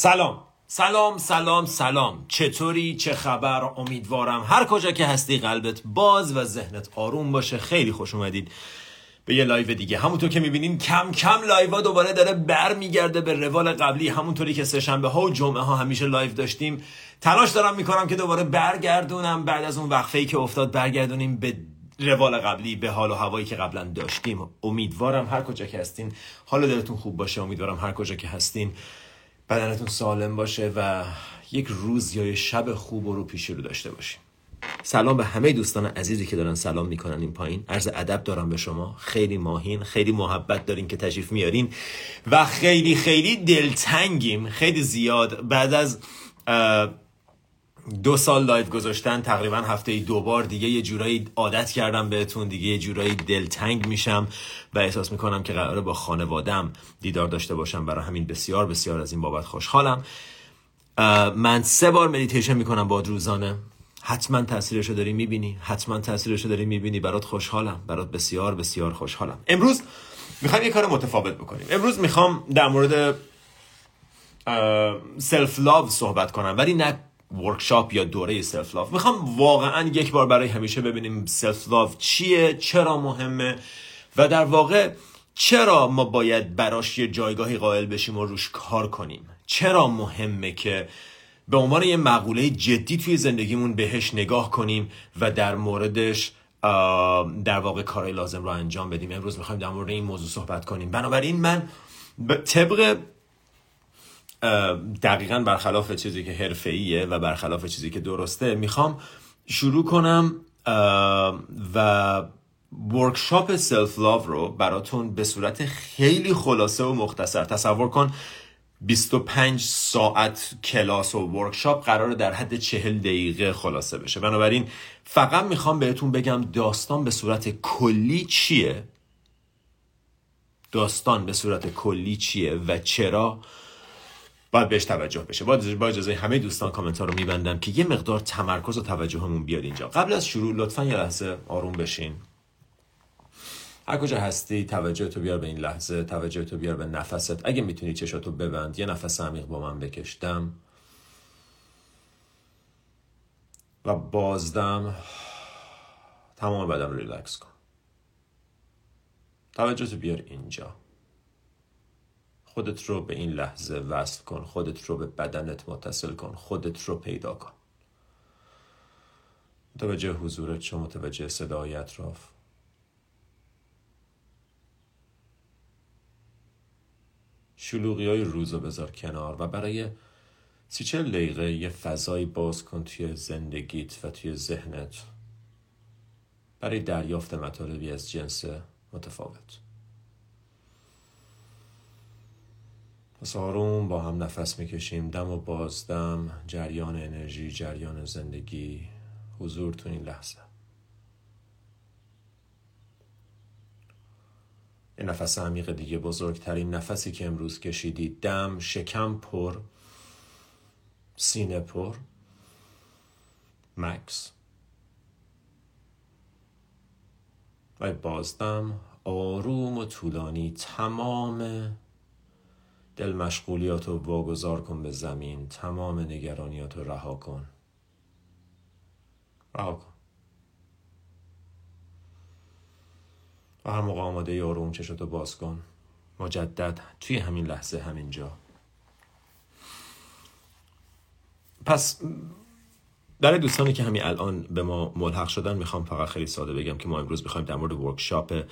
سلام. سلام سلام سلام. چطوری؟ چه خبر؟ امیدوارم هر کجا که هستی قلبت باز و ذهنت آروم باشه. خیلی خوش اومدید به یه live دیگه. همونطور که می‌بینین کم کم live ا دوباره داره برمیگرده به روال قبلی. همونطوری که سهشنبه ها و جمعه ها همیشه live داشتیم. تلاش دارم می‌کنم که دوباره برگردونم. بعد از اون وقفه ای که افتاد برگردونیم به روال قبلی به حال و هوایی که قبلا داشتیم. امیدوارم هر کجا که هستین حال دلتون خوب باشه. امیدوارم هر کجا که هستین بدنتون سالم باشه و یک روز یا شب خوب رو پیش رو داشته باشیم سلام به همه دوستان عزیزی که دارن سلام می‌کنن این پایین. عرض ادب دارم به شما. خیلی ماهین خیلی محبت دارین که تشریف میارین و خیلی خیلی دلتنگیم. خیلی زیاد. بعد از دو سال live گذاشتن تقریبا هفته دو بار دیگه یه جورایی عادت کردم بهتون دیگه یه جورایی دلتنگ میشم و احساس می‌کنم که قراره با خانوادم دیدار داشته باشم برای همین بسیار بسیار از این بابت خوشحالم. من سه بار مدیتیشن می‌کنم با روزانه حتما تاثیرشو داری می‌بینی حتما تاثیرشو داری می‌بینی. برات خوشحالم برات بسیار بسیار خوشحالم. امروز می‌خوام یه کار متفاوت بکنیم. امروز می‌خوام در مورد self love صحبت کنم ولی نه workshop یا دوره self love می‌خوام واقعا یک بار برای همیشه ببینیم self love چیه چرا مهمه و در واقع چرا ما باید براش یه جایگاهی قائل بشیم و روش کار کنیم؟ چرا مهمه که به عنوان یه مقوله جدی توی زندگیمون بهش نگاه کنیم و در موردش در واقع کارهای لازم رو انجام بدیم؟ امروز می‌خوایم در مورد این موضوع صحبت کنیم. بنابراین من طبق دقیقا برخلاف چیزی که حرفه‌ایه و برخلاف چیزی که درسته می‌خوام شروع کنم و workshop self love رو براتون به صورت خیلی خلاصه و مختصر تصور کن. 25 ساعت کلاس و workshop قرار در حد 40 دقیقه خلاصه بشه. بنابراین فقط می‌خوام بهتون بگم داستان به صورت کلی چیه؟ داستان به صورت کلی چیه و چرا؟ باید بهش توجه بشه. با اجازه همه دوستان کامنت ها رو میبندم که یه مقدار تمرکز و توجهمون بیاد اینجا. قبل از شروع لطفا یه لحظه آروم بشین. هر کجا هستی توجه تو بیار به این لحظه توجه تو بیار به نفست. اگه می‌تونی چشاتو ببند یه نفس عمیق با من بکشدم و بازدم. تمام بدن رو ریلکس کن. توجه تو بیار اینجا. خودت رو به این لحظه وصل کن خودت رو به بدنت متصل کن خودت رو پیدا کن. متوجه حضورت شو متوجه صدای اطراف شلوغی های روز رو بذار کنار و برای سی چل دقیقه یه فضایی باز کن توی زندگیت و توی ذهنت. برای دریافت مطالبی از جنس متفاوت. پس آروم با هم نفس می‌کشیم. دم و بازدم جریان انرژی جریان زندگی. حضور تو این لحظه. یه نفس عمیق دیگه بزرگترین نفسی که امروز کشیدی. دم شکم پر. سینه پر. مکس. و بازدم آروم و طولانی. تمام دل مشغولیات رو واگذار کن به زمین تمام نگرانیات رو رها کن. رها کن. و هر موقع آماده یارو چشتو باز کن. مجدد توی همین لحظه همینجا. پس برای دوستانی که همین الان به ما ملحق شدن می‌خوام فقط خیلی ساده بگم که ما امروز می‌خوایم در مورد workshop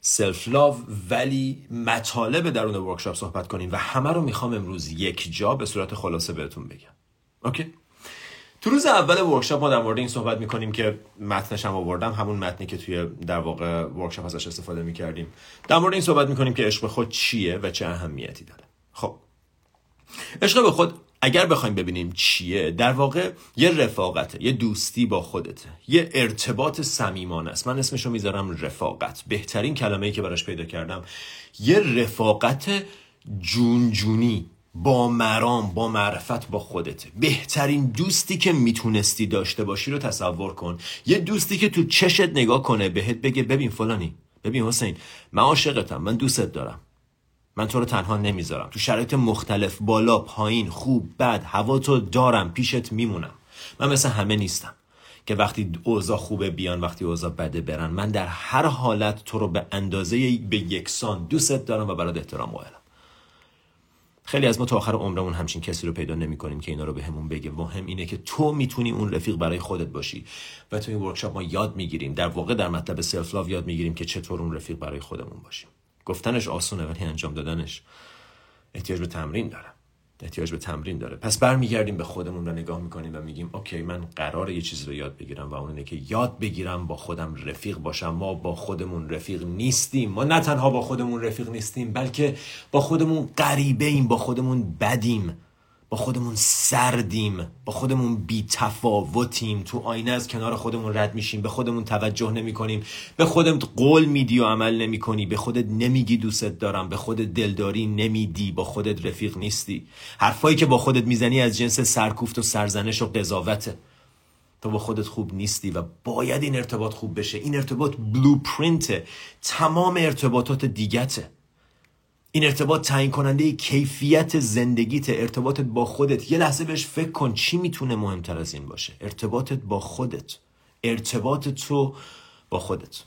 self love ولی مطالب درون workshop صحبت کنیم و همه رو می‌خوام امروز یک جا به صورت خلاصه بهتون بگم. okay؟ تو روز اول workshop ما در مورد این صحبت می‌کنیم که متنش هم آوردم. همون متنی که توی در واقع workshop ازش استفاده می‌کردیم. در مورد این صحبت می‌کنیم که عشق خود چیه و چه اهمیتی داره. خب. عشق به خود اگر بخوایم ببینیم چیه در واقع یه رفاقته یه دوستی با خودته یه ارتباط صمیمانه است. من اسمشو می‌ذارم رفاقت. بهترین کلمه ای که براش پیدا کردم یه رفاقت جونجونی با مرام با معرفت با خودته بهترین دوستی که می‌تونستی داشته باشی رو تصور کن. یه دوستی که تو چشت نگاه کنه بهت بگه ببین فلانی ببین حسین من عاشقتم من دوستت دارم. من تو رو تنها نمی‌ذارم. تو شرایط مختلف بالا پایین خوب بد هواتو دارم پیشت میمونم. من مثل همه نیستم که وقتی اوضاع خوبه بیان وقتی اوضاع بده برن. من در هر حالت تو رو به اندازه به یکسان دوست دارم و برات احترام قائلم. خیلی از ما تا آخر عمرمون همچین کسی رو پیدا نمی کنیم که اینا رو بهمون به بگه. مهم اینه که تو می‌تونی اون رفیق برای خودت باشی. و تو این workshop ما یاد می‌گیریم. در واقع در مطلب self love یاد می‌گیریم که چطور اون رفیق برای خودمون باشیم. گفتنش آسونه ولی انجام دادنش. احتیاج به تمرین داره احتیاج به تمرین داره. پس برمیگردیم به خودمون و نگاه می‌کنیم و میگیم اوکی من قرار یه چیزی رو یاد بگیرم و اون اینه که یاد بگیرم با خودم رفیق باشم. ما با خودمون رفیق نیستیم. ما نه تنها با خودمون رفیق نیستیم بلکه با خودمون غریبه ایم با خودمون بدیم. با خودمون سردیم با خودمون بی تفاوتیم تو آینه از کنار خودمون رد میشیم به خودمون توجه نمی کنیم به خودت قول میدی و عمل نمی کنی به خودت نمیگی دوستت دارم به خودت دلداری نمیدی با خودت رفیق نیستی. حرفایی که با خودت می‌زنی از جنس سرکوفت و سرزنش و قضاوته. تو با خودت خوب نیستی و باید این ارتباط خوب بشه. این ارتباط بلوپرینت تمام ارتباطات دیگته این ارتباط تعیین کننده کیفیت زندگیت ارتباطت با خودت. یه لحظه بهش فکر کن چی می‌تونه مهمتر از این باشه. ارتباطت با خودت. ارتباط تو با خودت.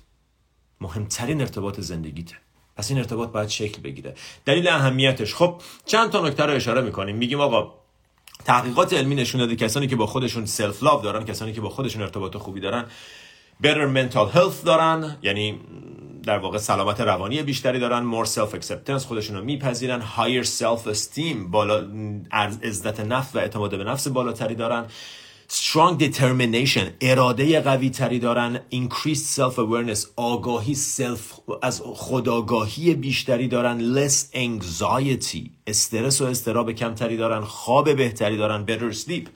مهمترین ارتباط زندگیته. پس این ارتباط باید شکل بگیره. دلیل اهمیتش. خب چند تا نکته رو اشاره می‌کنیم. میگیم آقا تحقیقات علمی نشون داده کسانی که با خودشون سلف لاو دارن کسانی که با خودشون ارتباط خوبی دارن better mental health دارن یعنی در واقع سلامت روانی بیشتری دارن more self acceptance خودشون رو میپذیرن higher self esteem بالا عزت نفس و اعتماد به نفس بالاتری دارن. Strong determination اراده قوی تری دارن. Increased self awareness آگاهی self از خداگاهی بیشتری دارن. Less anxiety استرس و استراب کمتری دارن. خواب بهتری دارن. Better sleep.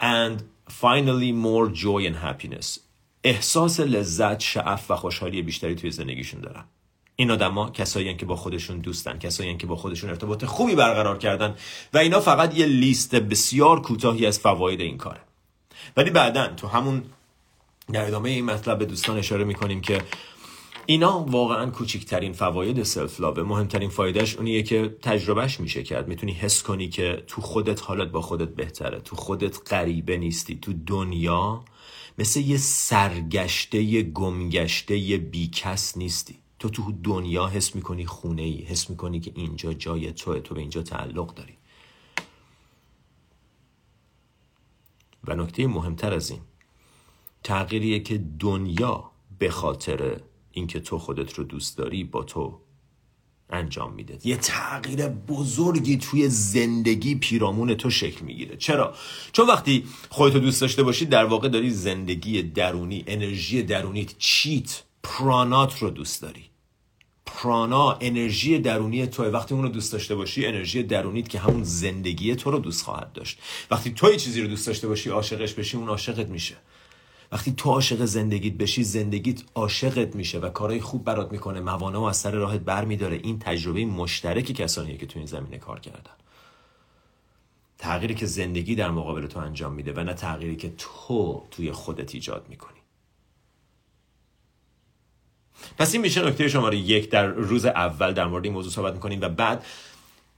And finally more joy and happiness. احساس لذت شعف و خوشحالی بیشتری توی زندگیشون دارن. این آدما کسایی که با خودشون دوستن کسایی که با خودشون ارتباط خوبی برقرار کردن و اینا فقط یه لیست بسیار کوتاهی از فواید این کاره. ولی بعدا تو همون در ادامه این مطلب به دوستان اشاره می‌کنیم که اینا واقعا کوچکترین فواید self love ه مهمترین فایدهش اونیه که تجربهش میشه کرد. می‌تونی حس کنی که تو خودت حالت با خودت بهتره تو خودت غریبه نیستی تو دنیا مثل یه سرگشته گمگشته بیکس نیستی. تو تو دنیا حس می‌کنی خونه ای حس می‌کنی که اینجا جای توه تو به اینجا تعلق داری. و نکته مهمتر از این تغییریه که دنیا به خاطر اینکه تو خودت رو دوست داری با تو انجام میده. یه تغییر بزرگی توی زندگی پیرامون تو شکل می‌گیره. چرا؟ چون وقتی خودتو دوست داشته باشی در واقع داری زندگی درونی انرژی درونیت چیت پرانات رو دوست داری. پرانا انرژی درونی توه. وقتی اون رو دوست داشته باشی انرژی درونیت که همون زندگی تو رو دوست خواهد داشت. وقتی تو چیزی رو دوست داشته باشی عاشقش بشی اون عاشقت میشه. وقتی تو عاشق زندگیت بشی زندگیت عاشقت میشه و کارهای خوب برات می‌کنه موانع و از سر راهت بر میداره این تجربه مشترک کسانیه که تو این زمینه کار کردن. تغییری که زندگی در مقابل تو انجام میده و نه تغییری که تو توی خودت ایجاد می‌کنی. پس این میشه نکته شماره یک. در روز اول در مورد این موضوع صحبت می‌کنیم و بعد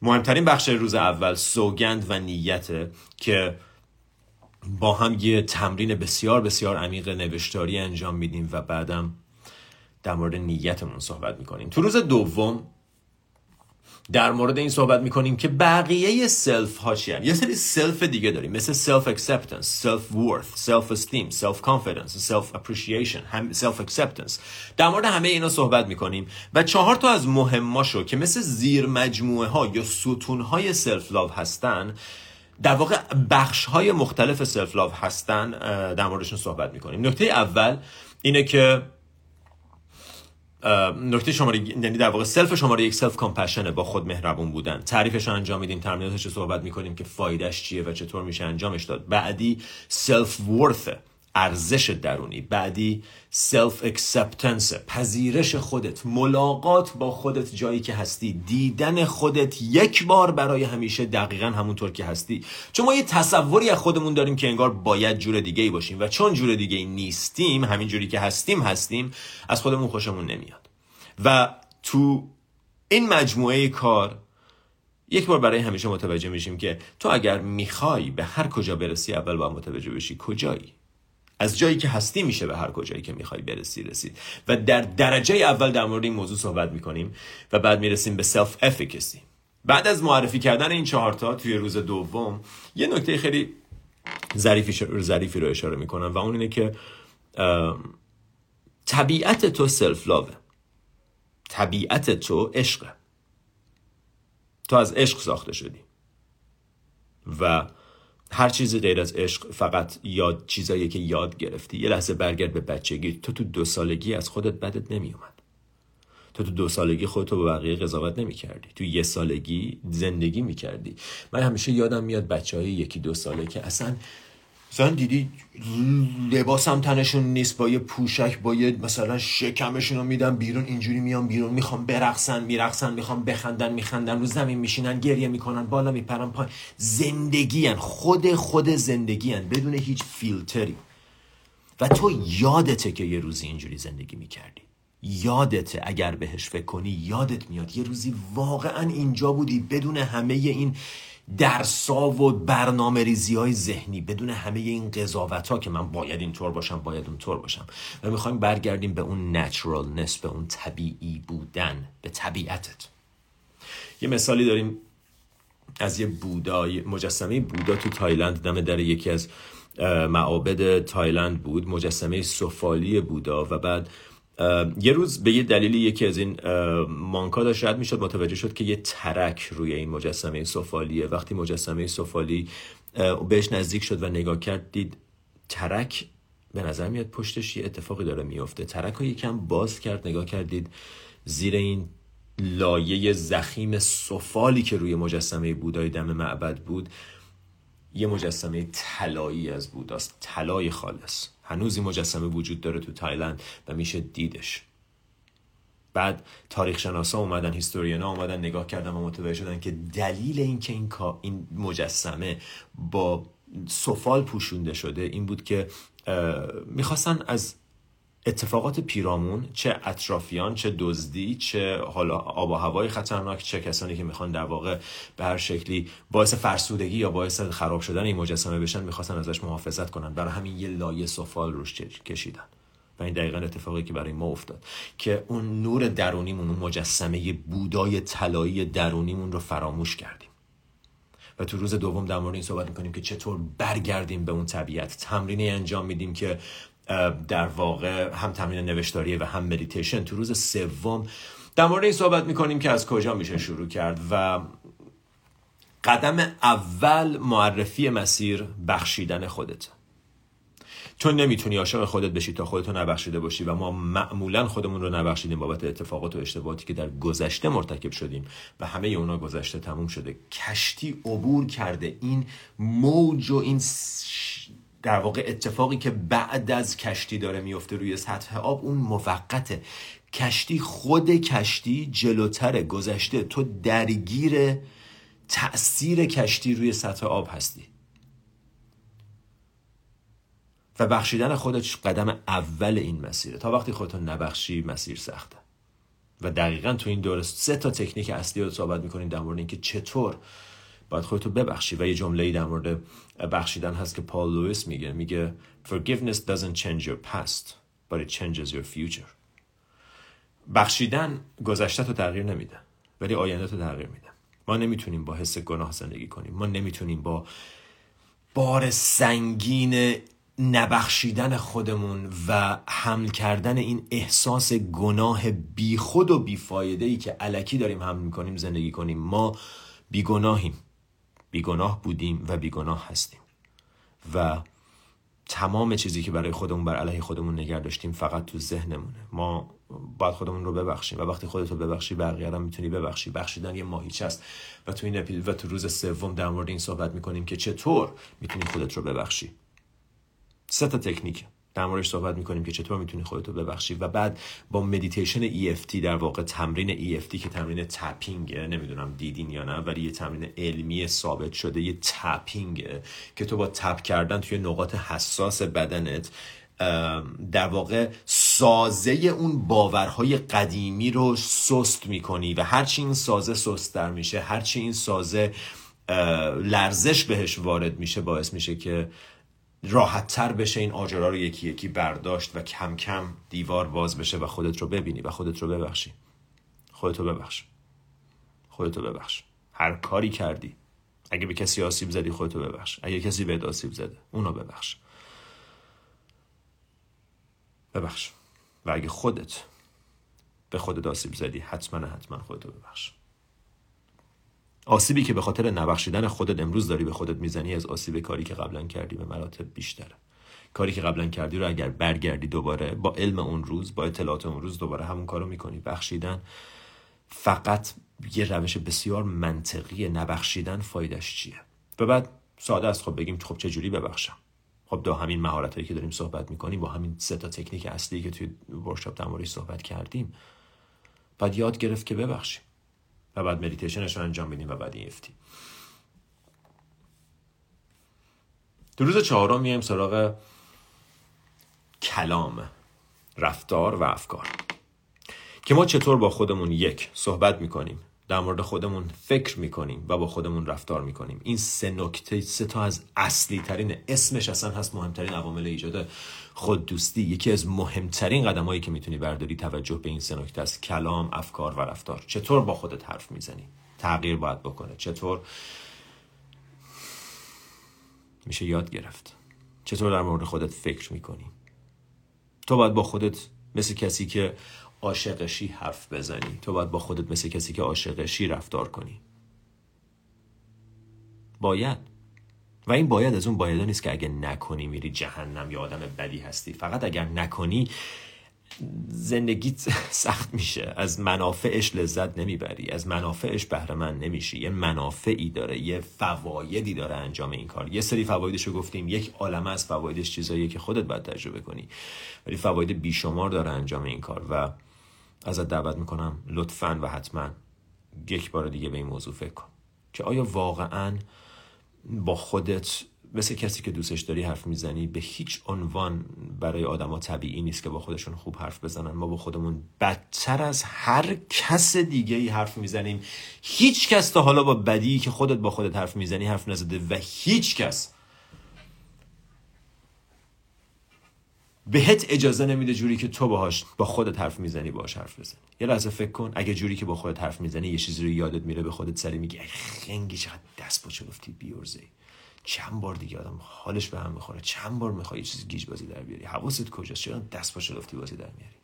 مهمترین بخش روز اول سوگند و نیته که با هم یه تمرین بسیار بسیار عمیق نوشتاری انجام میدیم و بعدم در مورد نیتمون صحبت می‌کنیم. تو روز دوم در مورد این صحبت می‌کنیم که بقیه self ها چی یه سری self دیگه داریم مثل self acceptance self worth self esteem self confidence self appreciation self acceptance در مورد همه اینا صحبت می‌کنیم و چهار تا از مهماشو که مثل زیر مجموعه ها یا ستون های self love هستن در واقع بخش های مختلف self love هستن در موردشون صحبت می‌کنیم. نکته اول اینه که نکته شماره یعنی در واقع self شماره یک self compassion ه با خود مهربون بودن. تعریفش انجام میدیم تمریناتش رو صحبت می‌کنیم که فایدهش چیه و چطور میشه انجامش داد. بعدی self worth ه ارزش درونی بعدی self acceptance پذیرش خودت ملاقات با خودت جایی که هستی دیدن خودت یک بار برای همیشه دقیقا همونطور که هستی. چون ما یه تصوری از خودمون داریم که انگار باید جور دیگه ای باشیم و چون جور دیگه ای نیستیم همین جوری که هستیم هستیم از خودمون خوشمون نمیاد. و تو این مجموعه کار یک بار برای همیشه متوجه میشیم که تو اگر می‌خوای به هر کجا برسی اول باید متوجه بشی کجایی. از جایی که هستی میشه به هر کجایی که می‌خوای برسی رسید. و در درجه اول در مورد این موضوع صحبت می‌کنیم و بعد می‌رسیم به self-efficacy بعد از معرفی کردن این چهارتا توی روز دوم یه نکته خیلی ظریفی, ظریفی رو اشاره می‌کنم و اون اینه که طبیعت تو self-love ه طبیعت تو عشقه تو از عشق ساخته شدی. و هر چیزی غیر از عشق فقط یاد چیزایی که یاد گرفتی. یه لحظه برگرد به بچگی. تو تو دو سالگی از خودت بدت نمی اومد تو تو دو سالگی خودتو به بقیه قضاوت نمی کردی تو یه سالگی زندگی می کردی من همیشه یادم میاد بچه های یکی دو ساله که اصلا مثلا دیدی لباس هم تنشون نیست با یه پوشک با یه مثلا شکمشون رو میدن بیرون اینجوری میان بیرون می‌خوام برقصن میرقصن می‌خوام بخندن میخندن رو زمین میشینن گریه می‌کنن بالا میپرن پای زندگی هن. خود خود زندگی هن. بدون هیچ فیلتری و تو یادته که یه روزی اینجوری زندگی می‌کردی یادته اگر بهش فکر کنی یادت میاد یه روزی واقعا اینجا بودی بدون همه این درسا و برنامه ریزی های ذهنی بدون همه این قضاوت ها که من باید اینطور باشم باید اونطور باشم. و می‌خوایم برگردیم به اون نچرالنس به اون طبیعی بودن به طبیعتت. یه مثالی داریم از یه بودا مجسمه بودا تو تایلند. دم در یکی از معابد تایلند بود. مجسمه سفالی بودا و بعد یه روز به یه دلیلی یکی از این monk ا داشت رد می‌شد متوجه شد که یه ترک روی این مجسمه سفالیه. وقتی مجسمه سفالی بهش نزدیک شد و نگاه کرد دید ترک به نظر میاد پشتش یه اتفاقی داره میفته ترک رو یکم باز کرد نگاه کرد دید زیر این لایه زخیم سفالی که روی مجسمه بودای دم معبد بود یه مجسمه طلایی از بوداست طلای خالص. هنوز این مجسمه وجود داره تو تایلند و میشه دیدش. بعد تاریخ شناسا اومدن هیستورینا اومدن نگاه کردن و متوجه شدن که دلیل اینکه این این مجسمه با سفال پوشونده شده این بود که می‌خواستن از اتفاقات پیرامون چه اطرافیان چه دزدی چه حالا آب و هوای خطرناک چه کسانی که می‌خوان در واقع به هر شکلی باعث فرسودگی یا باعث خراب شدن این مجسمه بشن می‌خواستن ازش محافظت کنن. برای همین یه لایه سفال روش کشیدن. و این دقیقا اتفاقی که برای ما افتاد. که اون نور درونیمون اون مجسمه بودای طلایی درونیمون رو فراموش کردیم. و تو روز دوم در مورد این صحبت می‌کنیم که چطور برگردیم به اون طبیعت. تمرینی انجام میدیم که در واقع هم تمرین نوشتاریه و هم مدیتیشن تو روز سوم. در مورد این صحبت می‌کنیم که از کجا میشه شروع کرد و قدم اول معرفی مسیر بخشیدن خودت. تو نمی‌تونی عاشق خودت بشی تا خودتو نبخشیده باشی و ما معمولا خودمون رو نبخشیدیم بابت اتفاقات و اشتباهاتی که در گذشته مرتکب شدیم و همه اونا گذشته تموم شده. کشتی عبور کرده. این موج و این در واقع اتفاقی که بعد از کشتی داره میفته روی سطح آب اون موقته. کشتی خود کشتی جلوتر گذشته. تو درگیر تأثیر کشتی روی سطح آب هستی. و بخشیدن خودت قدم اول این مسیره. تا وقتی خودتو نبخشی مسیر سخته. و دقیقا تو این دوره سه تا تکنیک اصلی رو صحبت می‌کنیم در مورد اینکه چطور باید خودتو ببخشی و یه جمله ای در مورد بخشیدن هست که پال لویس میگه. میگه forgiveness doesn't change your past but it changes your future. بخشیدن گذشته تو تغییر نمیده ولی آینده تو تغییر میده. ما نمی‌تونیم با حس گناه زندگی کنیم. ما نمی‌تونیم با بار سنگین نبخشیدن خودمون و حمل کردن این احساس گناه بیخود و بیفایده ای که علکی داریم حمل می‌کنیم زندگی کنیم. ما بیگناهیم. بیگناه بودیم و بیگناه هستیم. و تمام چیزی که برای خودمون بر علیه خودمون نگه داشتیم فقط تو ذهنمونه. ما باید خودمون رو ببخشیم و وقتی خودت رو ببخشی بقیه هم می‌تونی ببخشی. بخشیدن یه ماهیچه است. و تو این و تو روز سوم در مورد این صحبت می‌کنیم که چطور می‌تونی خودت رو ببخشی. سه تا تکنیک در موردش صحبت می‌کنیم که چطور می‌تونی خودتو ببخشی و بعد با مدیتیشن EFT در واقع تمرین EFT که تمرین tapping نمی‌دونم دیدین یا نه ولی یه تمرین علمی ثابت شده یه tapping که تو با تپ کردن توی نقاط حساس بدنت در واقع سازه اون باورهای قدیمی رو سست می‌کنی و هرچی این سازه سستتر میشه هرچی این سازه لرزش بهش وارد میشه باعث میشه که راحتتر بشه این آجرا رو یکی یکی برداشت و کم کم دیوار باز بشه و خودت رو ببینی و خودت رو ببخشی. خودت رو ببخش. خودت رو ببخش. هر کاری کردی. اگه به کسی آسیب زدی خودت رو ببخش. اگه کسی به آسیب زده اونو ببخش. ببخش. و اگه خودت به خودت آسیب زدی حتما حتما خودتو ببخش. آسیبی که به خاطر نبخشیدن خودت امروز داری به خودت می‌زنی از آسیب کاری که قبلا کردی به مراتب بیشتره. کاری که قبلا کردی رو اگر برگردی دوباره با علم اون روز با اطلاعات اون روز دوباره همون کارو می‌کنی. بخشیدن فقط یه روش بسیار منطقی نبخشیدن فایدش چیه؟ و بعد ساده است. خب بگیم خب چه جوری ببخشم؟ خب دو همین مهارت هایی که داریم صحبت می‌کنیم با همین سه تا تکنیک اصلی که توی workshop در صحبت کردیم بعد یاد گرفت که ببخشیم. و بعد مدیتیشنش رو انجام بدیم و بعد این EFT. تو روز چهارم میایم سراغ کلام رفتار و افکار. که ما چطور با خودمون یک صحبت می‌کنیم؟ در مورد خودمون فکر می‌کنیم و با خودمون رفتار می‌کنیم. این سه نکته سه تا از اصلی ترین اسمش اصلا هست مهمترین عوامل ایجاد خود دوستی یکی از مهمترین قدمایی که می‌تونی برداری توجه به این سه نکته است کلام افکار و رفتار. چطور با خودت حرف می‌زنی؟ تغییر باید بکنه. چطور؟ میشه یاد گرفت. چطور در مورد خودت فکر می‌کنی؟ تو باید با خودت مثل کسی که عاشقشی حرف بزنی. تو باید با خودت مثل کسی که عاشقشی رفتار کنی. باید. و این باید از اون بایده نیست که اگه نکنی میری جهنم یا آدم بدی هستی. فقط اگر نکنی زندگیت سخت میشه. از منافعش لذت نمی‌بری. از منافعش بهره من نمیشی. یه منافعی داره یه فوایدی داره انجام این کار. یه سری فوایدش رو گفتیم. یک عالمه از فوایدش چیزاییه که خودت باید تجربه کنی. ولی فواید بیشمار داره انجام این کار. و ازت دعوت می‌کنم. لطفا و حتما یک بار دیگه به این موضوع فکر کن. که آیا واقعا با خودت مثل کسی که دوستش داری حرف می‌زنی به هیچ عنوان برای آدما طبیعی نیست که با خودشون خوب حرف بزنن؟ ما با خودمون بدتر از هر کس دیگه ای حرف می‌زنیم. هیچ کس تا حالا با بدی که خودت با خودت حرف می‌زنی حرف نزده و هیچ کس بهت اجازه نمیده جوری که تو باهاش با خودت حرف می‌زنی باهاش حرف بزنی. یه لحظه فکر کن اگه جوری که با خودت حرف می‌زنی یه چیزی رو یادت میره به خودت سری میگی خنگی چقدر دست با گفتی بیورزه. چند بار دیگه آدم حالش به هم می‌خوره. چند بار می‌خوای چیز گیج بازی در بیاری. حواست کجاست؟ چرا دست با گفتی بازی در میاری؟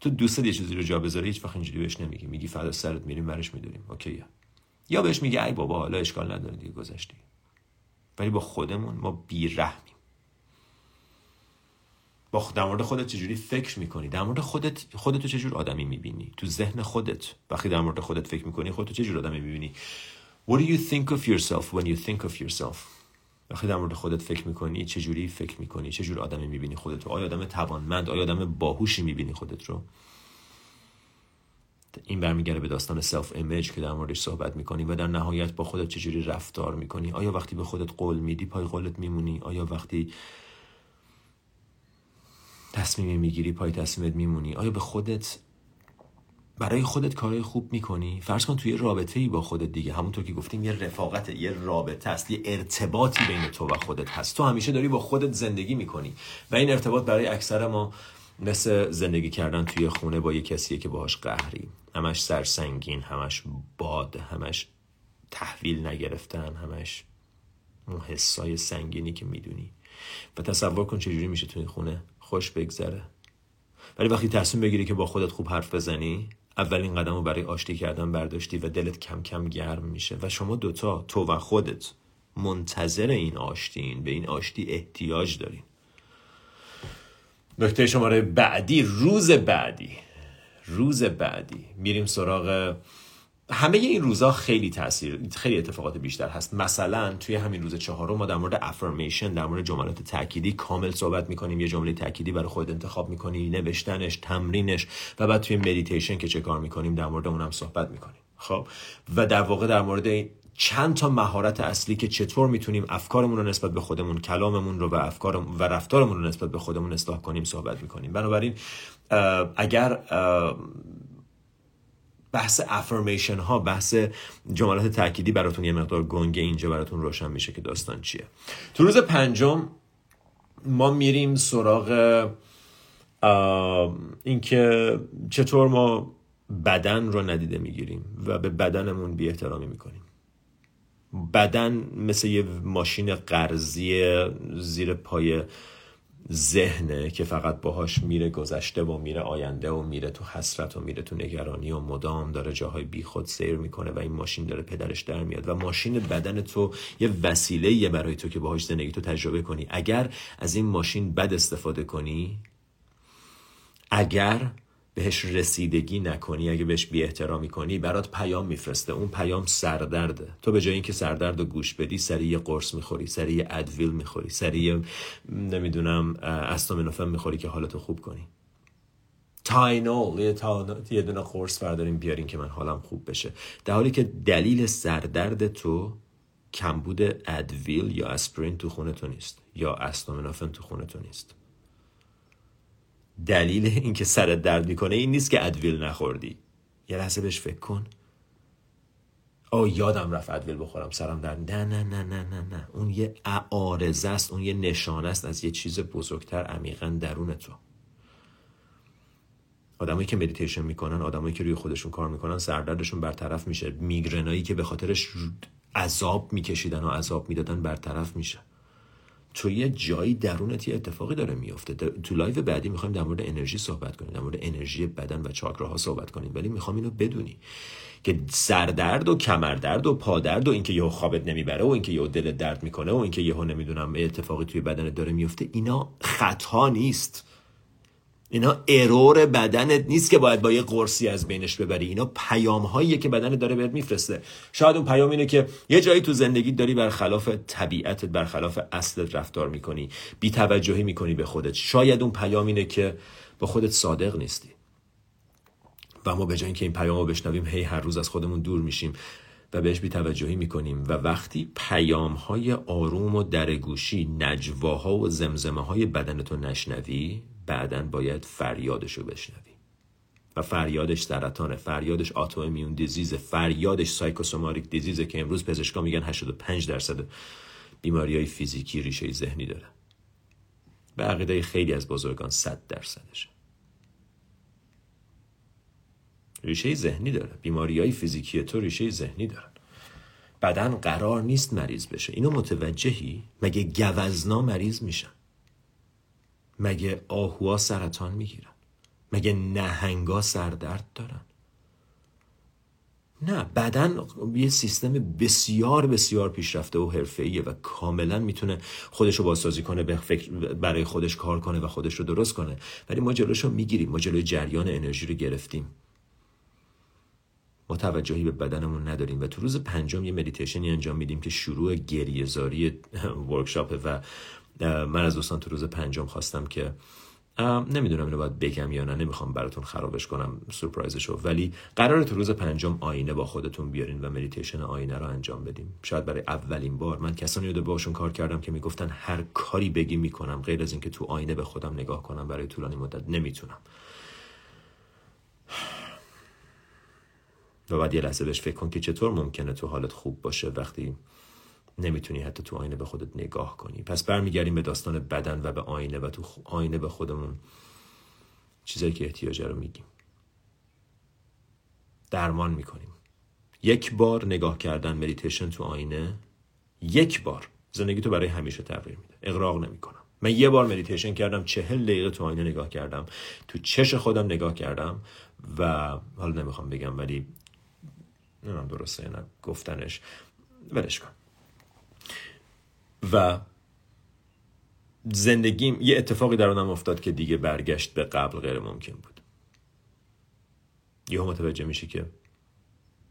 تو دوستت یه چیزی رو جا بذاری هیچ وقت اینجوری بهش نمیگی. میگی فدا سرت میریم برش می‌دونیم اوکی یا؟ بهش میگی ای بابا حالا اشکال نداره دیگه گذشتی. ولی با خودمون ما بیرحمی با در مورد خودت چجوری فکر می‌کنی؟ در مورد خودت خودتو چجور آدمی می‌بینی؟ تو ذهن خودت. وقتی در مورد خودت فکر می‌کنی خودتو چجور آدمی می‌بینی؟ What do you think of yourself when you think of yourself? وقتی در مورد خودت فکر می‌کنی چجوری فکر می‌کنی؟ چجور آدمی می‌بینی خودت رو؟ آیا آدم توانمند آیا آدم باهوشی می‌بینی خودت رو؟ این برمیگرده به داستان self-image که در موردش صحبت می‌کنی و در نهایت با خودت چجوری رفتار می‌کنی؟ آیا وقتی به خودت قول میدی پای قولت میمونی؟ آیا وقتی تصمیمی می‌گیری پای تصمیمت میمونی. آیا به خودت برای خودت کارهای خوب می‌کنی؟ فرض کن توی رابطه ای با خودت دیگه. همونطور که گفتیم یه رفاقت یه رابطه است یه ارتباطی بین تو و خودت هست. تو همیشه داری با خودت زندگی می‌کنی. و این ارتباط برای اکثر ما مثل زندگی کردن توی خونه با یه کسیه که باهاش قهری. همش سرسنگین همش باد همش تحویل نگرفتن همش اون حسای سنگینی که می‌دونی. و تصور کن چجوری میشه توی خونه. خوش بگذره. ولی وقتی تصمیم بگیری که با خودت خوب حرف بزنی اولین قدم رو برای آشتی کردن برداشتی و دلت کم کم گرم میشه و شما دوتا تو و خودت منتظر این آشتین به این آشتی احتیاج دارین. نکته شماره بعدی روز بعدی. روز بعدی. میریم سراغ همه این روزها خیلی تاثیر خیلی اتفاقات بیشتر هست. مثلا توی همین روز چهارم ما در مورد افرمیشن در مورد جملات تأکیدی کامل صحبت می‌کنیم. یه جمله تأکیدی برای خود انتخاب می‌کنی نوشتنش تمرینش و بعد توی مدیتیشن که چه کار می‌کنیم در مورد اونم صحبت می‌کنیم. خب؟ و در واقع در مورد چند تا مهارت اصلی که چطور می‌تونیم افکارمون رو نسبت به خودمون کلاممون رو و افکار و رفتارمون رو نسبت به خودمون اصلاح کنیم صحبت می‌کنیم. بنابراین اگر بحث افرمیشن ها بحث جملات تأکیدی براتون یه مقدار گنگه اینجا براتون روشن میشه که داستان چیه. تو روز پنجم ما میریم سراغ اینکه چطور ما بدن رو ندیده می‌گیریم و به بدنمون بی احترامی می‌کنیم. بدن مثل یه ماشین قرضی زیر پای ذهنه که فقط باهاش میره گذشته و میره آینده و میره تو حسرت و میره تو نگرانی و مدام داره جاهای بیخود سیر می‌کنه و این ماشین داره پدرش در میاد. و ماشین بدن تو یه وسیله یه برای تو که باهاش زندگی تو تجربه کنی. اگر از این ماشین بد استفاده کنی اگر بهش رسیدگی نکنی اگه بهش بی احترامی کنی برات پیام میفرسته. اون پیام سردرده. تو به جای اینکه سردرد و گوش بدی سری یه قرص می‌خوری سری یه ادویل می‌خوری سری نمی‌دونم استامینوفن می‌خوری که حالتو خوب کنی. تاینول یه, یه دونه قرص برداریم بیارین که من حالم خوب بشه. در حالی که دلیل سردرد تو کمبود ادویل یا اسپرین تو خونه تو نیست یا استامینوفن تو خونه تو نیست. دلیل اینکه سرت درد می‌کنه این نیست که ادویل نخوردی. یه لحظه بهش فکر کن. آه یادم رفت ادویل بخورم سرم درد نه نه نه نه نه نه. اون یه عارضه است اون یه نشانه است از یه چیز بزرگتر عمیقا درون تو. آدمایی که مدیتیشن می‌کنن آدمایی که روی خودشون کار می‌کنن سردردشون برطرف میشه. میگرنایی که به خاطرش عذاب میکشیدن و عذاب می‌دادن برطرف میشه. تو یه جایی درونت یه اتفاقی داره میفته تو live بعدی می‌خوایم در مورد انرژی صحبت کنیم در مورد انرژی بدن و چاکراها صحبت کنیم. ولی می‌خوام اینو بدونی که سردرد و کمردرد و پادرد و اینکه یهو خوابت نمی‌بره و اینکه یهو دلت درد می‌کنه و اینکه یهو نمی‌دونم اتفاقی توی بدنت داره میفته اینا خطا نیست. اینا ارور بدنت نیست که باید با یه قرصی از بینش ببری. اینا پیام هاییه که بدنت داره بهت میفرسته. شاید اون پیام اینه که یه جایی تو زندگی داری برخلاف طبیعتت برخلاف اصلت رفتار می‌کنی بی توجهی می‌کنی به خودت. شاید اون پیام اینه که با خودت صادق نیستی. و ما به جای اینکه این پیام رو بشنویم هی هر روز از خودمون دور میشیم و بهش بی توجهی می‌کنیم. و وقتی پیام های آروم و درگوشی نجواها و زمزمه های بدنتو نشنوی بعدا باید فریادش رو بشنوی. و فریادش سرطانه فریادش میون دیزیز فریادش سایکوسوماریک دیزیزه که امروز پزشکا میگن 85 درصد بیماری های فیزیکی ریشه ذهنی داره. به عقیده خیلی از بزرگان 100 درصدشه. ریشه ذهنی داره. بیماری های فیزیکی تو ریشه ذهنی دارن. بدن قرار نیست مریض بشه. اینو متوجهی؟ مگه گوزنا مریض میشن؟ مگه آهوها سرطان می‌گیرن؟ مگه نهنگا سردرد دارن؟ نه بدن یه سیستم بسیار بسیار پیشرفته و حرفه‌ایه و کاملا می‌تونه خودش رو بازسازی کنه به فکر برای خودش کار کنه و خودش رو درست کنه. ولی ما جلوش رو می‌گیریم ما جلوی جریان انرژی رو گرفتیم. ما توجهی به بدنمون نداریم و تو روز پنجم یه مدیتیشنی انجام میدیم که شروع گریهزاری ورکشاپه و من از دوستان تو روز پنجم خواستم که نمی‌دونم اینو باید بگم یا نه نمی‌خوام براتون خرابش کنم سورپرایزشو ولی قرار تو روز پنجم آینه با خودتون بیارین و مدیتیشن آینه رو انجام بدیم شاید برای اولین بار. من کسانی رو باشون کار کردم که می‌گفتن هر کاری بگی می‌کنم غیر از اینکه تو آینه به خودم نگاه کنم برای طولانی مدت. نمی‌تونم. و بعد یه لحظه بهش فکر کن که چطور ممکنه تو حالت خوب باشه وقتی نمی‌تونی حتی تو آینه به خودت نگاه کنی. پس برمیگردیم به داستان بدن و به آینه و تو آینه به خودمون. چیزایی که احتیاج رو میگیم. درمان می‌کنیم. یک بار نگاه کردن مدیتیشن تو آینه یک بار. زندگی تو برای همیشه تغییر میده. اغراق نمی‌کنم. من یه بار مدیتیشن کردم چهل دقیقه تو آینه نگاه کردم. تو چش خودم نگاه کردم و حالا نمی‌خوام بگم ولی نمی‌دونم درسته نه گفتنش. ولش کن. و زندگیم یه اتفاقی در آنم افتاد که دیگه برگشت به قبل غیر ممکن بود. یه متوجه میشه که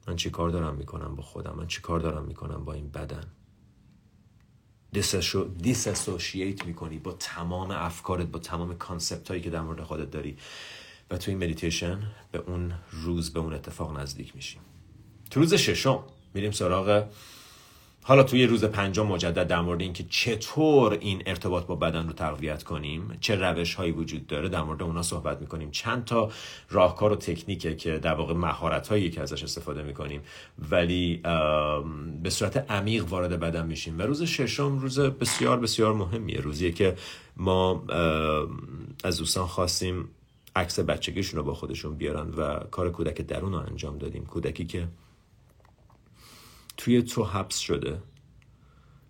من چی کار دارم می‌کنم با خودم؟ من چی کار دارم می‌کنم با این بدن؟ دیساسوشییت می‌کنی با تمام افکارت با تمام کانسپت هایی که در مورد خودت داری. و تو این مدیتیشن به اون روز به اون اتفاق نزدیک میشیم تو روز ششم میریم سراغ حالا توی روز پنجم مجدد در مورد اینکه چطور این ارتباط با بدن رو تقویت کنیم چه روش هایی وجود داره در مورد اونا صحبت می‌کنیم. چند تا راهکار و تکنیکه که در واقع مهارت هایی که ازش استفاده می‌کنیم. ولی به صورت عمیق وارد بدن میشیم. و روز ششم روز بسیار بسیار مهمیه. روزیه که ما از دوستان خواستیم عکس بچگیشون رو با خودشون بیارن و کار کودک درون رو انجام دادیم. کودکی که توی تو حبس شده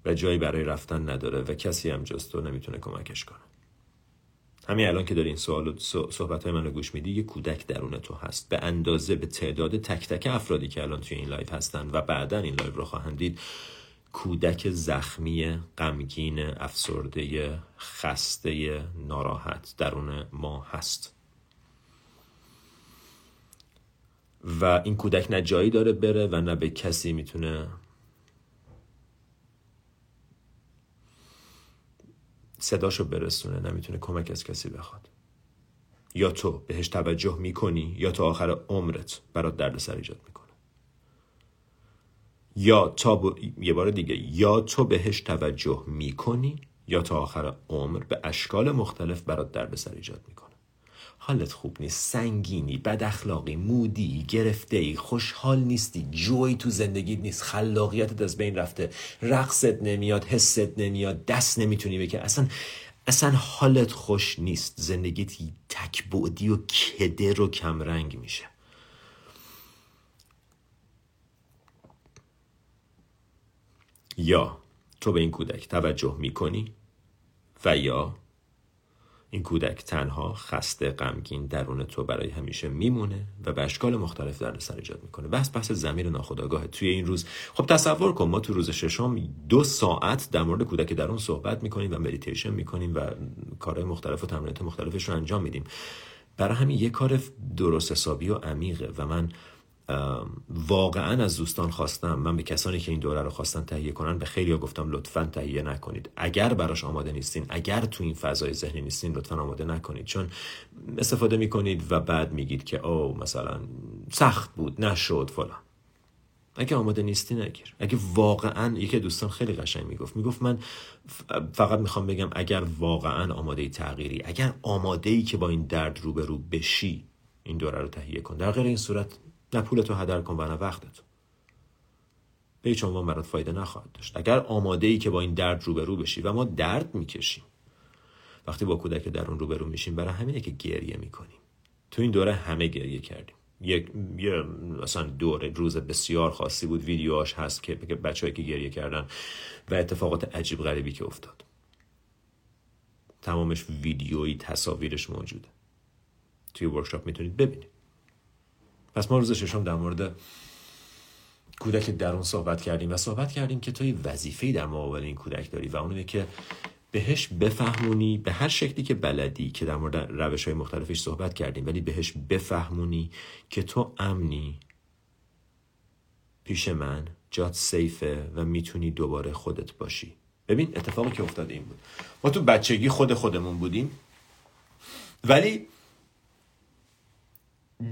و جایی برای رفتن نداره و کسی هم جز تو نمی‌تونه کمکش کنه. همین الان که داری این سوال صحبت های من رو گوش میدی یه کودک درون تو هست. به اندازه به تعداد تک تک افرادی که الان توی این live هستن و بعدا این live رو خواهند دید کودک زخمی غمگین افسرده خسته ناراحت درون ما هست. و این کودک نه جایی داره بره و نه به کسی می‌تونه صداشو برسونه نمی‌تونه کمک از کسی بخواد. یا تو بهش توجه می‌کنی یا تا آخر عمرت برات دردسر ایجاد می‌کنه. یا تا یه بار دیگه یا تو بهش توجه می‌کنی یا تا آخر عمر به اشکال مختلف برات دردسر ایجاد می‌کنه. حالت خوب نیست. سنگینی بد اخلاقی مودی گرفته ای خوشحال نیستی جوی تو زندگیت نیست. خلاقیتت از بین رفته. رقصت نمیاد حست نمیاد دست نمی‌تونی که اصلا اصلا حالت خوش نیست. زندگیت تک بعدی و کدر و کمرنگ میشه. یا تو به این کودک توجه می‌کنی و یا این کودک تنها خسته غمگین درون تو برای همیشه میمونه و به اشکال مختلف در سر ایجاد می‌کنه. بس بحث زمیر ناخداگاه توی این روز خب تصور کن ما تو روز ششم دو ساعت در مورد کودک درون صحبت می‌کنیم و مدیتیشن می‌کنیم و کارهای مختلف و تمرینات مختلفش رو انجام میدیم. برای همین یه کار درست حسابی و عمیقه و من واقعا از دوستان خواستم من به کسانی که این دوره رو خواستن تهیه کنن به خیلی ها گفتم لطفا تهیه نکنید. اگر براش آماده نیستین اگر تو این فضای ذهنی نیستین لطفا آماده نکنید. چون استفاده می‌کنید و بعد میگید که او مثلا سخت بود نشد فلان. اگه آماده نیستی نگیر. اگه واقعا یکی دوستان خیلی قشنگ می‌گفت. می‌گفت من فقط می‌خوام بگم اگر واقعا آماده تغییری اگر آماده ای که با این درد روبرو بشی این دوره رو تهیه کن. در غیر این صورت نه پولتو هدر کن و نه وقتتو. به هیچ عنوان برات فایده نخواهد داشت. اگر آماده ای که با این درد روبرو بشی و ما درد می‌کشیم وقتی با کودک درون روبرو میشیم برای همینه که گریه می‌کنیم. تو این دوره همه گریه کردیم. یک یه مثلا دوره روز بسیار خاصی بود. ویدیوهاش هست که بچه‌ای که گریه کردن و اتفاقات عجیب غریبی که افتاد. تمامش ویدیویی تصاویرش موجوده. توی ورکشاپ می‌تونید ببینید. پس ما روز ششم در مورد کودک درون صحبت کردیم و صحبت کردیم که تو یه وظیفه در مقابل این کودک داری و اونه که بهش بفهمونی به هر شکلی که بلدی که در مورد روش های مختلفش صحبت کردیم ولی بهش بفهمونی که تو امنی. پیش من جات سیفه و می‌تونی دوباره خودت باشی. ببین اتفاقی که افتاده این بود. ما تو بچگی خود خودمون بودیم ولی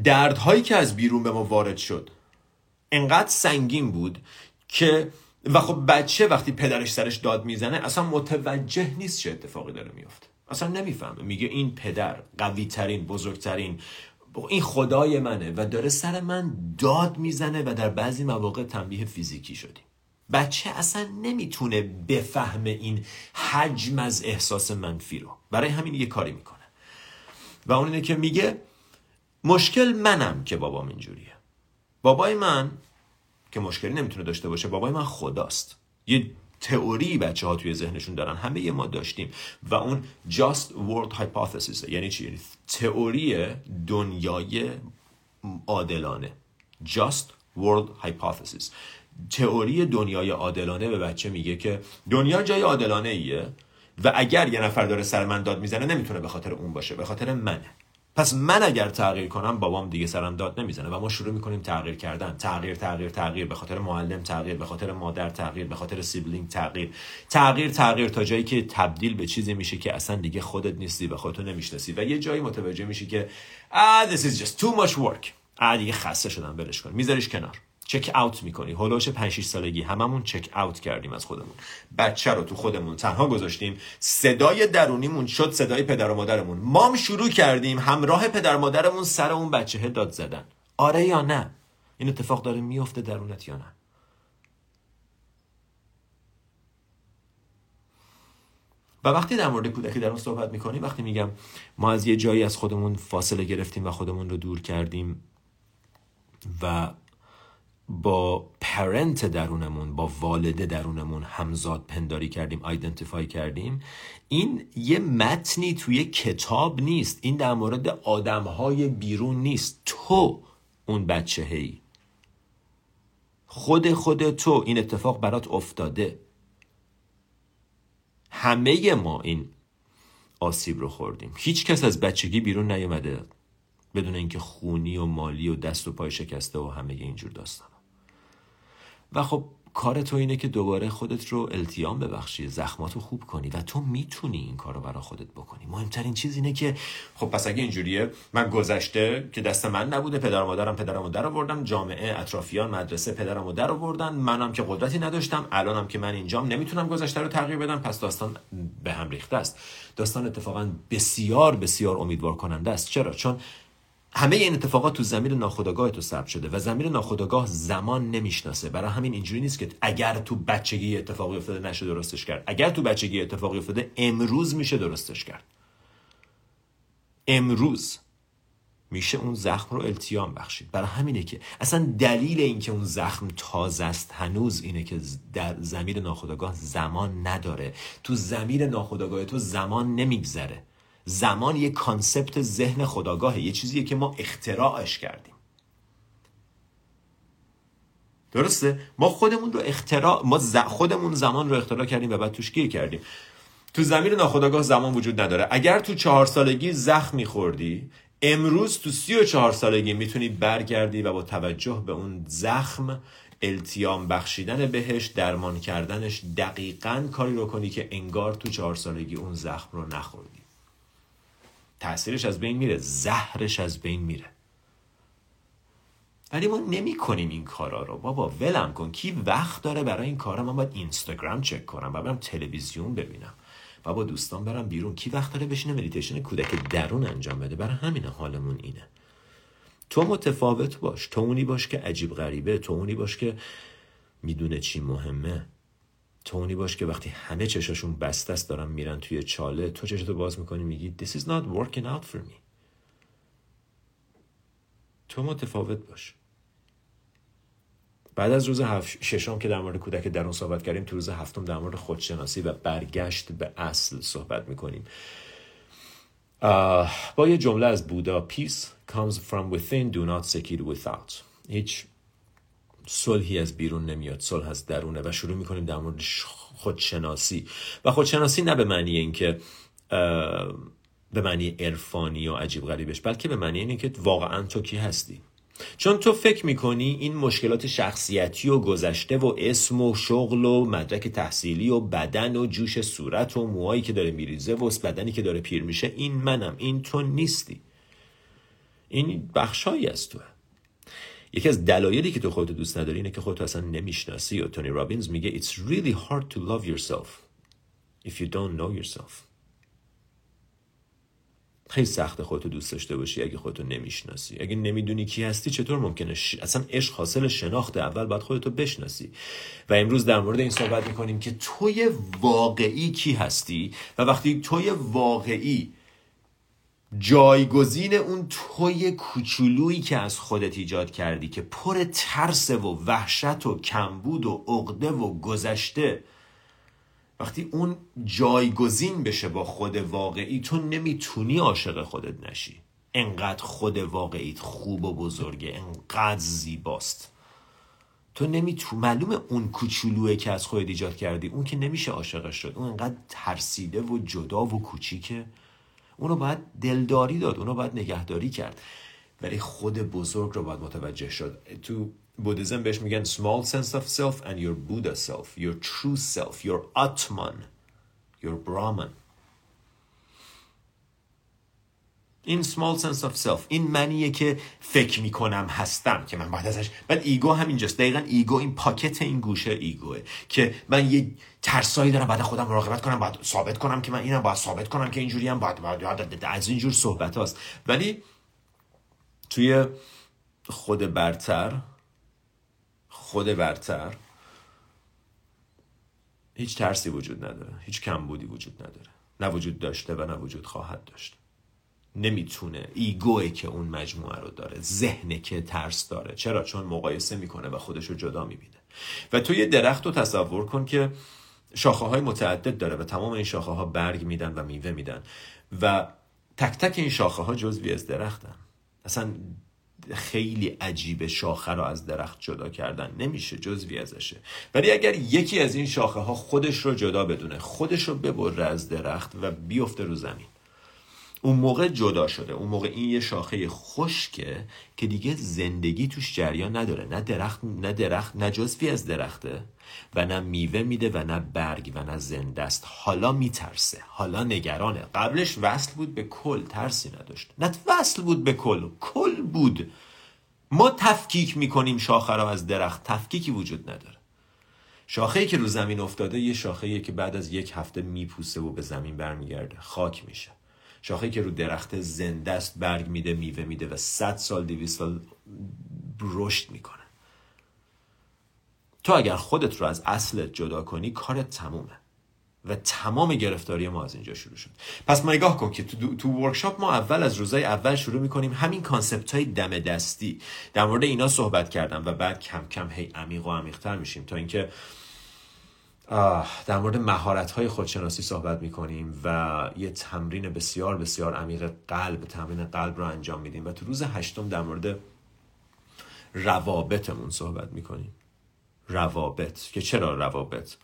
دردهایی که از بیرون به ما وارد شد. انقدر سنگین بود که و خب بچه وقتی پدرش سرش داد می‌زنه اصلا متوجه نیست چه اتفاقی داره میفته اصلا نمی‌فهمه. میگه این پدر قوی ترین بزرگترین این خدای منه و داره سر من داد می‌زنه و در بعضی مواقع تنبیه فیزیکی شدیم. بچه اصلا نمی‌تونه بفهمه این حجم از احساس منفی رو. برای همین یه کاری می‌کنه. و اون اینه که میگه مشکل منم که بابام اینجوریه. بابای من که مشکلی نمی‌تونه داشته باشه بابای من خداست. یه تئوری بچه ها توی ذهنشون دارن همه ما داشتیم. و اون just world hypothesis یعنی چی؟ یعنی تئوری دنیای عادلانه. just world hypothesis. تئوری دنیای عادلانه به بچه میگه که دنیا جای عادلانه ایه و اگر یه نفر داره سر من داد می‌زنه نمی‌تونه به خاطر اون باشه به خاطر منه. پس من اگر تغییر کنم بابام دیگه سرم داد نمی‌زنه و ما شروع می‌کنیم تغییر کردن. تغییر تغییر تغییر به خاطر معلم تغییر به خاطر مادر تغییر به خاطر sibling تغییر. تغییر تغییر تا جایی که تبدیل به چیزی میشه که اصلا دیگه خودت نیستی به خودتو نمی‌شناسی و یه جایی متوجه میشی که ah this is just too much work. ah دیگه خسته شدم برش کن. میذاریش کنار. چک اوت می‌کنی. هولوش 5 6 سالگی. هممون چک اوت کردیم از خودمون. بچه رو تو خودمون تنها گذاشتیم. صدای درونیمون شد صدای پدر و مادرمون. مام شروع کردیم همراه پدر و مادرمون سر اون بچه داد زدن. آره یا نه؟ این اتفاق داره میفته درونت یا نه؟ و وقتی در مورد کودکی در اون صحبت می‌کنیم وقتی میگم ما از یه جایی از خودمون فاصله گرفتیم و خودمون رو دور کردیم و با پرنت درونمون با والده درونمون همزاد پنداری کردیم آیدنتیفای کردیم. این یه متنی توی کتاب نیست. این در مورد آدمهای بیرون نیست. تو اون بچه هی. خود خود تو. این اتفاق برات افتاده. همه ما این آسیب رو خوردیم. هیچ کس از بچگی بیرون نیومده. بدون اینکه خونی و مالی و دست و پای شکسته و همه اینجور داستان. و خب کار تو اینه که دوباره خودت رو التیام ببخشی زخمات رو خوب کنی و تو می‌تونی این کار رو برای خودت بکنی. مهمترین چیز اینه که خب پس اگه اینجوریه من گذشته که دست من نبوده پدر و مادرم پدرم و در آوردم جامعه اطرافیان مدرسه پدرم و در آوردن منم که قدرتی نداشتم الانم که من اینجام نمی‌تونم گذشته رو تغییر بدم پس داستان به هم ریخته است. داستان اتفاقا بسیار بسیار امیدوار کننده است. چرا؟ چون همه این اتفاقات تو زمین ناخودآگاه تو ثبت شده و زمین ناخودآگاه زمان نمی‌شناسه. برای همین اینجوری نیست که اگر تو بچگی اتفاقی افتاده نشه درستش کرد. اگر تو بچگی اتفاقی افتاده امروز میشه درستش کرد. امروز میشه اون زخم رو التیام بخشید. برای همینه که اصلا دلیل اینکه اون زخم تازه است هنوز اینه که در زمین ناخودآگاه زمان نداره. تو زمین ناخودآگاه تو زمان نمیگذره. زمان یه کانسپت ذهن خداگاهه. یه چیزیه که ما اختراعش کردیم. درسته؟ ما خودمون رو اختراع ما خودمون زمان رو اختراع کردیم و بعد توش گیر کردیم. تو زمین ناخداگاه زمان وجود نداره. اگر تو چهار سالگی زخم میخوردی امروز تو سی و چهار سالگی می‌تونی برگردی و با توجه به اون زخم التیام بخشیدن بهش درمان کردنش دقیقا کاری رو کنی که انگار تو چهار سالگی اون زخم رو نخوردی. تاثیرش از بین میره زهرش از بین میره. ولی ما نمی کنیم این کارا رو. بابا ولم کن. کی وقت داره برای این کارا؟ من باید اینستاگرام چک کنم و برم تلویزیون ببینم. و با دوستان برم بیرون. کی وقت داره بشینه مدیتیشن کودک درون انجام بده؟ برای همین حالمون اینه. تو متفاوت باش. تو اونی باش که عجیب غریبه. تو اونی باش که می‌دونه چی مهمه. تو اونی باش که وقتی همه چشاشون بسته است دارن میرن توی چاله تو چشتو باز می‌کنی میگی this is not working out for me. تو متفاوت باش. بعد از روز هفت ششم که در مورد کودک درون صحبت کردیم تو روز هفتم در مورد خودشناسی و برگشت به اصل صحبت می‌کنیم. با یه جمله از بودا peace comes from within do not seek it without. هیچ صلحی از بیرون نمیاد صلح از درونه و شروع می‌کنیم در مورد خودشناسی. و خودشناسی نه به معنی اینکه به معنی عرفانی و عجیب غریبش بلکه به معنی اینه که واقعا تو کی هستی؟ چون تو فکر می‌کنی این مشکلات شخصیتی و گذشته و اسم و شغل و مدرک تحصیلی و بدن و جوش صورت و موهایی که داره میریزه و بدنی که داره پیر میشه این منم این تو نیستی. این بخشایی از توه. یکی از دلایلی که تو خودت دوست نداری اینه که خودت اصلا نمی‌شناسی و تونی رابینز میگه It's really hard to love yourself if you don't know yourself. خیلی سخت خودتو دوست داشته باشی اگه خودتو نمی‌شناسی. اگه نمی‌دونی کی هستی چطور ممکنه ش... اصلا عشق حاصل شناخت اول باید خودتو بشناسی. و امروز در مورد این صحبت می‌کنیم که توی واقعی کی هستی؟ و وقتی توی واقعی جایگزین اون توی کوچولویی که از خودت ایجاد کردی که پر ترس و وحشت و کمبود و عقده و گذشته وقتی اون جایگزین بشه با خود واقعی تو نمی‌تونی عاشق خودت نشی. انقدر خود واقعیت خوب و بزرگه انقدر زیباست. تو نمی‌تونی معلومه اون کوچولویی که از خودت ایجاد کردی اون که نمیشه عاشقش شد اون انقدر ترسیده و جدا و کوچیکه. اونو باید دلداری داد اونو باید نگهداری کرد. ولی خود بزرگ رو باید متوجه شد. تو بودیزم بهش میگن small sense of self and your Buddha self your true self your Atman your Brahman. این small sense of self. این منیه که فکر می‌کنم هستم که من باید ازش بعد ایگو هم اینجاست دقیقا ایگو این پاکت این گوشه ایگوه که من یه ترسایی دارم بعد خودم مراقبت کنم باید ثابت کنم که من اینم باید ثابت کنم که اینجوری هم باید, باید از اینجور صحبت هاست. ولی توی خود برتر خود برتر هیچ ترسی وجود نداره. هیچ کمبودی وجود نداره. نه وجود داشته و نه وجود خواهد داشت. نمی‌تونه ایگوه که اون مجموعه رو داره ذهنه که ترس داره. چرا؟ چون مقایسه می‌کنه و خودش رو جدا می‌بینه. و تو یه درخت رو تصور کن که شاخه های متعدد داره و تمام این شاخه ها برگ میدن و میوه میدن. و تک تک این شاخه ها جزوی از درختن. اصلا خیلی عجیب شاخه رو از درخت جدا کردن. نمیشه جزوی ازشه. ولی اگر یکی از این شاخه ها خودش رو جدا بدونه خودش رو ببره از درخت و بیفته رو زمین. اون موقع جدا شده. اون موقع این یه شاخه خشکه که دیگه زندگی توش جریان نداره. نه درخت نه درخت نه جزوی از درخته و نه میوه میده و نه برگ و نه زنده است. حالا میترسه. حالا نگرانه. قبلش وصل بود به کل. ترسی نداشت. نه وصل بود به کل. کل بود. ما تفکیک می‌کنیم شاخه را از درخت. تفکیکی وجود نداره. شاخه که رو زمین افتاده یه شاخه که بعد از یک هفته میپوسه و به زمین برمیگرده. خاک میشه. شاخه که رو درخت زنده است برگ میده میوه میده و صد سال دویست سال رشد می‌کنه. تو اگر خودت رو از اصلت جدا کنی کارت تمومه و تمام گرفتاری ما از اینجا شروع شد. پس ما نگاه کن که تو, تو workshop ما اول از روزای اول شروع می‌کنیم همین concept های دم دستی. در مورد اینا صحبت کردم و بعد کم کم هی عمیق و عمیقتر میشیم تا اینکه در مورد مهارت های خودشناسی صحبت می‌کنیم و یه تمرین بسیار بسیار عمیق قلب تمرین قلب رو انجام میدیم و تو روز هشتم در مورد روابطمون صحبت می‌کنیم. روابط که چرا روابط؟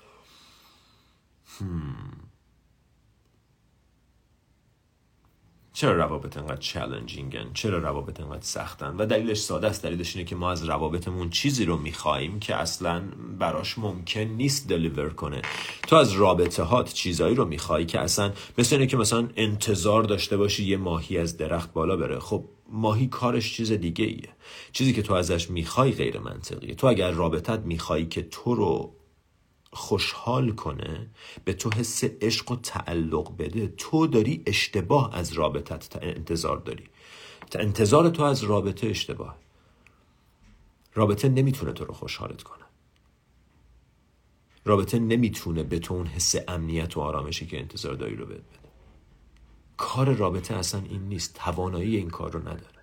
چرا روابط انقدر چلنجینگن چرا روابط انقدر سختن؟ و دلیلش ساده است. دلیلش اینه که ما از روابطمون چیزی رو میخواییم که اصلا براش ممکن نیست دلیور کنه. تو از رابطه هات چیزایی رو می‌خوای که اصلا مثل اینه که مثلا انتظار داشته باشی یه ماهی از درخت بالا بره. خب ماهی کارش چیز دیگه ایه چیزی که تو ازش می‌خوای غیر منطقیه. تو اگر رابطت می‌خوای که تو رو خوشحال کنه به تو حس عشق و تعلق بده تو داری اشتباه از رابطت انتظار داری. انتظار تو از رابطه اشتباه رابطه نمی‌تونه تو رو خوشحالت کنه. رابطه نمی‌تونه به تو اون حس امنیت و آرامشی که انتظار داری رو بده. کار رابطه اصلا این نیست. توانایی این کار رو نداره.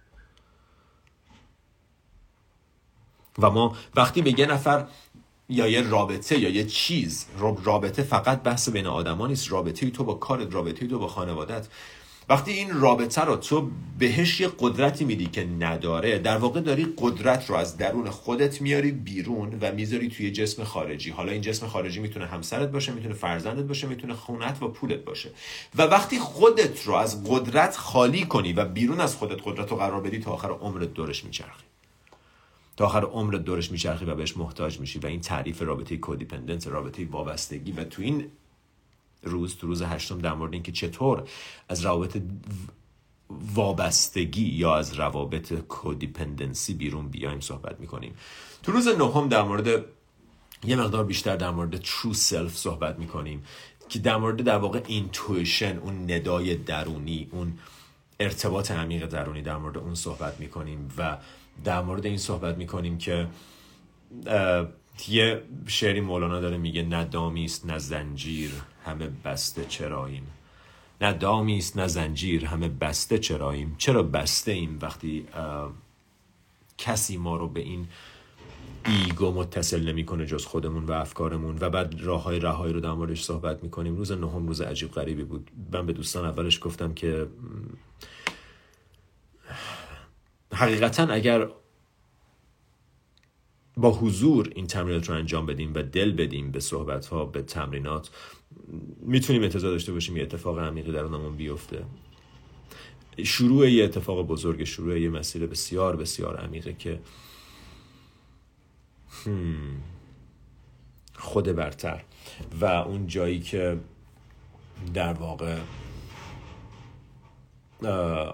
و ما وقتی به یه نفر یا یه رابطه یا یه چیز. رابطه فقط بحث بین آدما نیست. رابطه تو با کارت رابطه تو با خانوادت وقتی این رابطه رو تو بهش یه قدرتی میدی که نداره در واقع داری قدرت رو از درون خودت میاری بیرون و می‌ذاری توی جسم خارجی. حالا این جسم خارجی می‌تونه همسرت باشه می‌تونه فرزندت باشه می‌تونه خونت و پولت باشه. و وقتی خودت رو از قدرت خالی کنی و بیرون از خودت قدرت رو قرار بدی تا آخر عمرت دورش میچرخی. آخر عمر دورش میچرخی و بهش محتاج میشی و این تعریف رابطه کودیپندنت رابطه وابستگی و تو این روز تو روز هشتم در مورد اینکه چطور از روابط وابستگی یا از روابط codependency بیرون بیایم صحبت می‌کنیم. تو روز نهم در مورد یه مقدار بیشتر در مورد true self صحبت می‌کنیم که در مورد در واقع intuition اون ندای درونی اون ارتباط عمیق درونی در مورد اون صحبت می‌کنیم و در مورد این صحبت می‌کنیم که یه شعری مولانا داره میگه نه دامی است نه زنجیر همه بسته چراییم. نه دامی است نه زنجیر همه بسته چراییم. چرا بسته ایم وقتی کسی ما رو به این ایگو متصل نمی‌کنه جز خودمون و افکارمون؟ و بعد راه های رهایی رو در موردش صحبت می‌کنیم. روز نهم روز عجیب غریبی بود. من به دوستان اولش گفتم که حقیقتا اگر با حضور این تمرینات رو انجام بدیم و دل بدیم به صحبت ها به تمرینات می‌تونیم انتظار داشته باشیم یه اتفاق در اونمون بیفته. شروع یه اتفاق بزرگ شروع یه مسیر بسیار بسیار عمیقه که خود برتر. و اون جایی که در واقع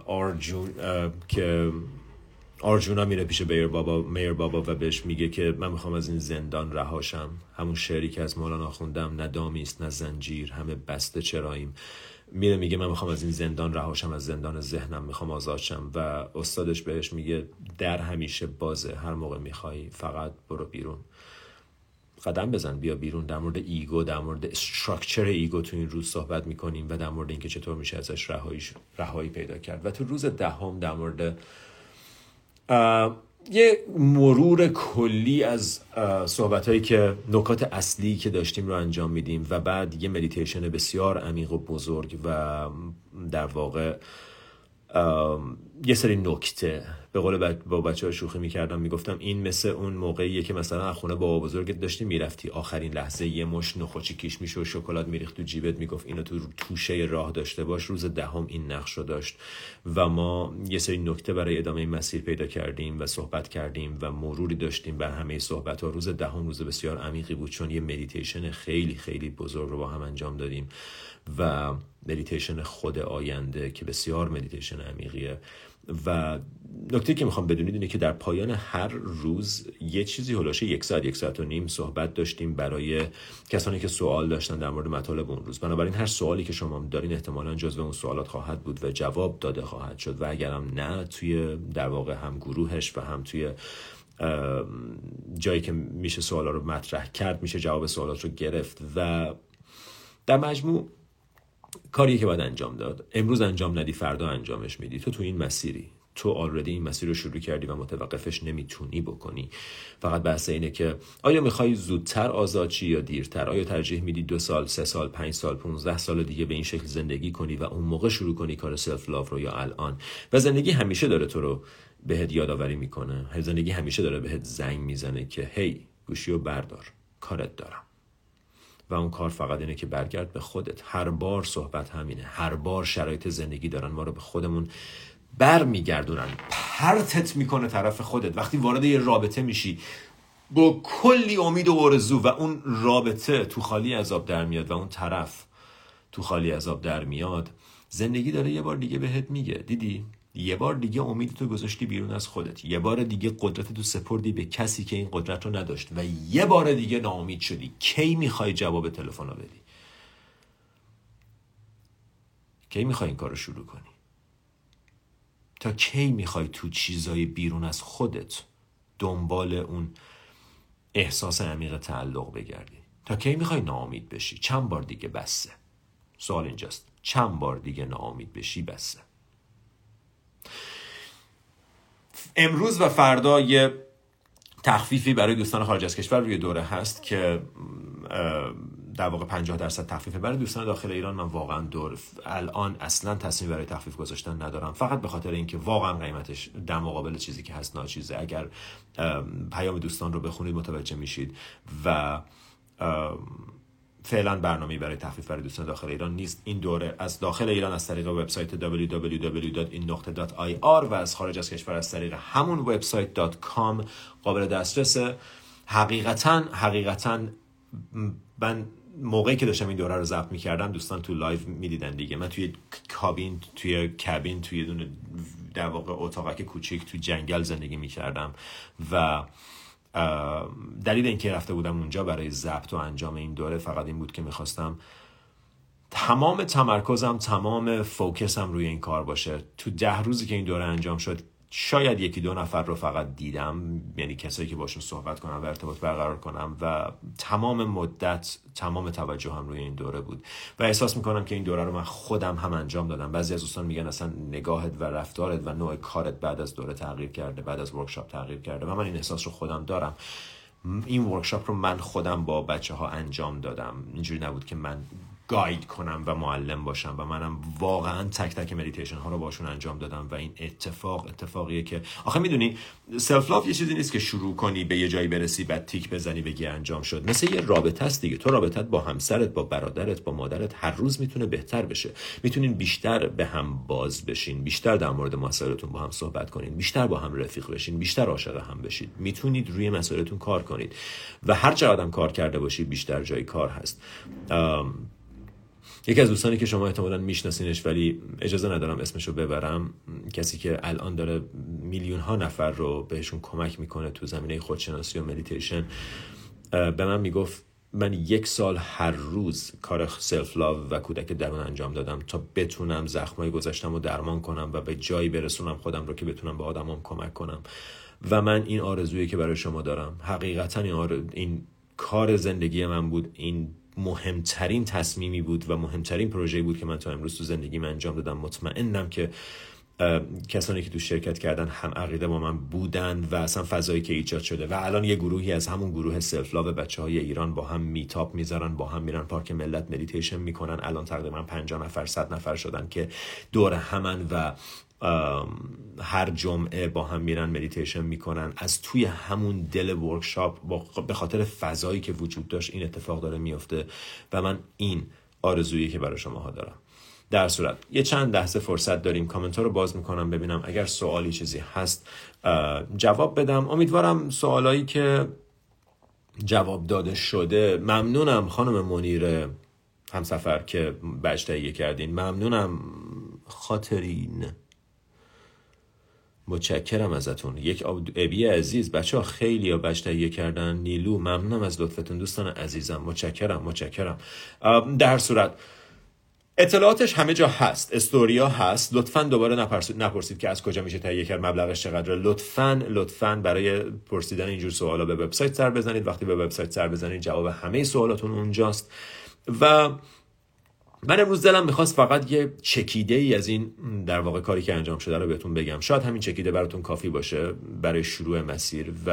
آرجون که آرجونا میره پیش بیر بابا میر بابا و بهش میگه که من می‌خوام از این زندان رهاشم. همون شعری که از مولانا خوندم نه دامیست نه زنجیر همه بسته چراییم. میره میگه من می‌خوام از این زندان رهاشم از زندان ذهنم می‌خوام آزادشم و استادش بهش میگه در همیشه بازه هر موقع می‌خوای فقط برو بیرون. قدم بزن بیا بیرون. در مورد ego در مورد structure ego تو این روز صحبت می‌کنیم و در مورد اینکه چطور میشه ازش رهایی پیدا کرد. و تو روز دهم در مورد یه مرور کلی از صحبت هایی که نکات اصلی که داشتیم رو انجام میدیم و بعد یه مدیتیشن بسیار عمیق و بزرگ و در واقع یه سری نکته به قول با بچه ها شوخی می‌کردم می‌گفتم این مثل اون موقعیه که مثلا خونه با بزرگت داشتی می‌رفتی آخرین لحظه یه مش نخوچی میشه و شکلات میریخت تو جیبت می‌گفت اینو تو توشه راه داشته باش روز دهم این نقش رو داشت. و ما یه سری نکته برای ادامه مسیر پیدا کردیم و صحبت کردیم و مروری داشتیم بر همه صحبت ها روز دهم روز بسیار عمیقی بود چون یه مدیتیشن خیلی خیلی بزرگ رو با هم انجام دادیم. و مدیتیشن خود آینده که بسیار مدیتیشن عمیقیه. و نکته که می‌خوام بدونید اینه که در پایان هر روز یه چیزی حول و حوش یک ساعت یک ساعت و نیم صحبت داشتیم برای کسانی که سوال داشتن در مورد مطالب اون روز. بنابراین هر سوالی که شما دارین احتمالا جزو اون سوالات خواهد بود و جواب داده خواهد شد. و اگرم نه توی در واقع هم گروهش و هم توی جایی که میشه سوالا رو مطرح کرد میشه جواب سوالات رو گرفت. و در مجموع کاری که باید انجام داد. امروز انجام ندی فردا انجامش میدی. تو تو این مسیری. تو already این مسیر رو شروع کردی و متوقفش نمی‌تونی بکنی. فقط بحث اینه که آیا می‌خوای زودتر آزاد شی یا دیرتر؟ آیا ترجیح میدی دو سال سه سال پنج سال 15 سال دیگه به این شکل زندگی کنی و اون موقع شروع کنی کار self love رو یا الان؟ و زندگی همیشه داره تو رو بهت یادآوری می‌کنه. زندگی همیشه داره بهت زنگ می‌زنه که هی گوشی رو بردار. کارت دارم. و اون کار فقط اینه که برگرد به خودت. هر بار صحبت همینه. هر بار شرایط زندگی دارن ما رو به خودمون بر میگردونن پرتت می‌کنه طرف خودت. وقتی وارد یه رابطه میشی با کلی امید و آرزو و اون رابطه تو خالی عذاب در میاد و اون طرف تو خالی عذاب در میاد زندگی داره یه بار دیگه بهت میگه. دیدی؟ یه بار دیگه امید تو گذاشتی بیرون از خودت. یه بار دیگه قدرت تو سپردی به کسی که این قدرت رو نداشت و یه بار دیگه ناامید شدی. کی می‌خوای جواب تلفن رو بدی؟ کی می‌خوای این کار رو شروع کنی؟ تا کی می‌خوای تو چیزای بیرون از خودت دنبال اون احساس عمیق تعلق بگردی؟ تا کی می‌خوای ناامید بشی؟ چند بار دیگه بسه. سوال اینجاست. چند بار دیگه ناامید بشی بسه. امروز و فردا یه تخفیفی برای دوستان خارج از کشور روی دوره هست که در واقع 50 درصد تخفیف برای دوستان داخل ایران. من واقعا دور الان اصلا تصمیم برای تخفیف گذاشتن ندارم. فقط به خاطر اینکه واقعا قیمتش در مقابل چیزی که هست ناچیزه. اگر پیام دوستان رو بخونید متوجه میشید و فعلا برنامه برای تخفیف برای دوستان داخل ایران نیست. این دوره از داخل ایران از طریق وبسایت www.in.ir و از خارج از کشور از طریق همون وبسایت .com قابل دسترسه. حقیقتا حقیقتا من موقعی که داشتم این دوره رو ضبط می‌کردم دوستان تو live می‌دیدن دیگه. من توی کابین توی کابین توی دونه در واقع اتاقک کوچیک توی جنگل زندگی می‌کردم و دلیل اینکه رفته بودم اونجا برای ضبط و انجام این دوره فقط این بود که می‌خواستم تمام تمرکزم تمام فوکسم روی این کار باشه. تو ده روزی که این دوره انجام شد شاید یکی دو نفر رو فقط دیدم یعنی کسایی که باشون صحبت کنم و ارتباط برقرار کنم و تمام مدت تمام توجه هم روی این دوره بود. و احساس می‌کنم که این دوره رو من خودم هم انجام دادم. بعضی از دوستان میگن اصلا نگاهت و رفتارت و نوع کارت بعد از دوره تغییر کرده بعد از workshop تغییر کرده. و من این احساس رو خودم دارم. این workshop رو من خودم با بچه ها انجام دادم. اینجوری نبود که من guide کنم و معلم باشم و منم واقعا تک تک مدیتیشن ها رو باشون انجام دادم و این اتفاق اتفاقیه که آخه می‌دونی self love یه چیزی نیست که شروع کنی به یه جایی برسی بعد تیک بزنی بگی انجام شد. مثل یه رابطه است دیگه. تو رابطت با همسرت با برادرت با مادرت هر روز می‌تونه بهتر بشه. می‌تونین بیشتر به هم باز بشین. بیشتر در مورد مسائلتون با هم صحبت کنین. بیشتر با هم رفیق بشین. بیشتر عاشق هم بشید می‌تونید روی مسائلتون کار کنید. و هر چقدر کار کرده باشید بیشتر جای کار هست. یکی از دوستانی که شما احتمالا میشناسینش ولی اجازه ندارم اسمشو ببرم کسی که الان داره میلیون ها نفر رو بهشون کمک می‌کنه تو زمینه خودشناسی و مدیتیشن به من می‌گفت من یک سال هر روز کار self love و کودک درون انجام دادم تا بتونم زخمای گذشتم رو درمان کنم و به جایی برسونم خودم رو که بتونم به آدمام کمک کنم. و من این آرزویی که برای شما دارم حقیقتا این, این کار زندگی من بود این مهمترین تصمیمی بود و مهمترین پروژه بود که من تا امروز تو زندگی من انجام دادم. مطمئنم که کسانی که تو شرکت کردن هم عقیده با من بودن و اصلا فضایی که ایجاد شده. و الان یه گروهی از همون گروه self love بچه های ایران با هم meetup می‌ذارن با هم میرن پارک ملت مدیتیشن می‌کنن. الان تقریبا 50 نفر 100 نفر شدن که دور همن و هر جمعه با هم میرن مدیتیشن می‌کنن. از توی همون دل workshop به خاطر فضایی که وجود داشت این اتفاق داره میفته و من این آرزویی که برای شماها دارم. در صورت یه چند لحظه فرصت داریم. کامنت ها رو باز می‌کنم ببینم اگر سوالی چیزی هست جواب بدم. امیدوارم سوالایی که جواب داده شده ممنونم خانم منیر همسفر که بچ تهیه کردین. ممنونم خاطرین. متشکرم ازتون. یک ابی عزیز بچه ها خیلی ها تهیه کردن. نیلو ممنونم از لطفتون. دوستان عزیزم متشکرم متشکرم. در صورت اطلاعاتش همه جا هست. استوریا هست. لطفا دوباره نپرسید که از کجا میشه تهیه کرد مبلغش چقدره. لطفا لطفا برای پرسیدن اینجور سوالا به وبسایت سر بزنید. وقتی به وبسایت سر بزنید جواب همه سوالاتون اونجاست. و من امروز دلم می‌خواست فقط یه چکیده ای از این در واقع کاری که انجام شده رو بهتون بگم. شاید همین چکیده براتون کافی باشه برای شروع مسیر و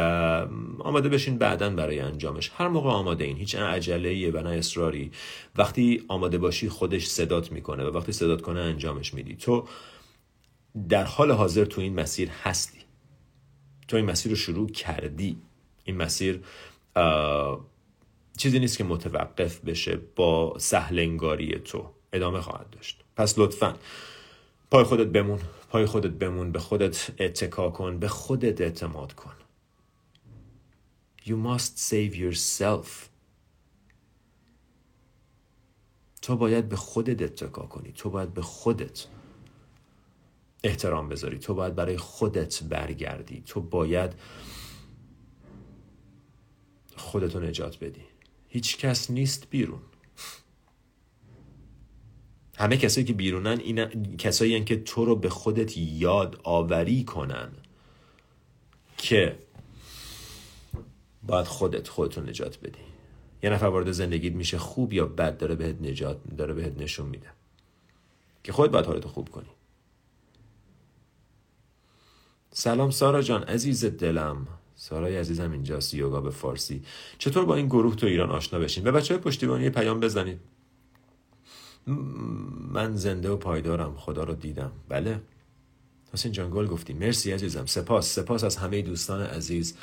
آماده بشین بعدا برای انجامش. هر موقع آماده این هیچ عجله و نه اصراری. وقتی آماده باشی خودش صدات می‌کنه و وقتی صدات کنه انجامش میدی. تو در حال حاضر تو این مسیر هستی. تو این مسیر رو شروع کردی. این مسیر چیزی نیست که متوقف بشه با سهلنگاری تو. ادامه خواهد داشت. پس لطفا پای خودت بمون. پای خودت بمون. به خودت اتکا کن. به خودت اعتماد کن. You must save yourself. تو باید به خودت اتکا کنی. تو باید به خودت احترام بذاری. تو باید برای خودت برگردی. تو باید خودتو نجات بدی. هیچ کس نیست بیرون. همه کسایی که بیرونن این کسایی که تو رو به خودت یاد آوری کنن که باید خودت خودتو نجات بدی. یه نفر وارد زندگیت میشه خوب یا بد داره بهت نجات داره بهت نشون میده. که خودت باید حالتو خوب کنی. سلام سارا جان عزیز دلم. سارای عزیزم اینجاست یوگا به فارسی. چطور با این گروه تو ایران آشنا بشین؟ به بچه های پشتیبانی پیام بزنید. من زنده و پایدارم خدا رو دیدم. بله. حسین جان گل گفتی مرسی عزیزم. سپاس. سپاس از همه دوستان عزیز.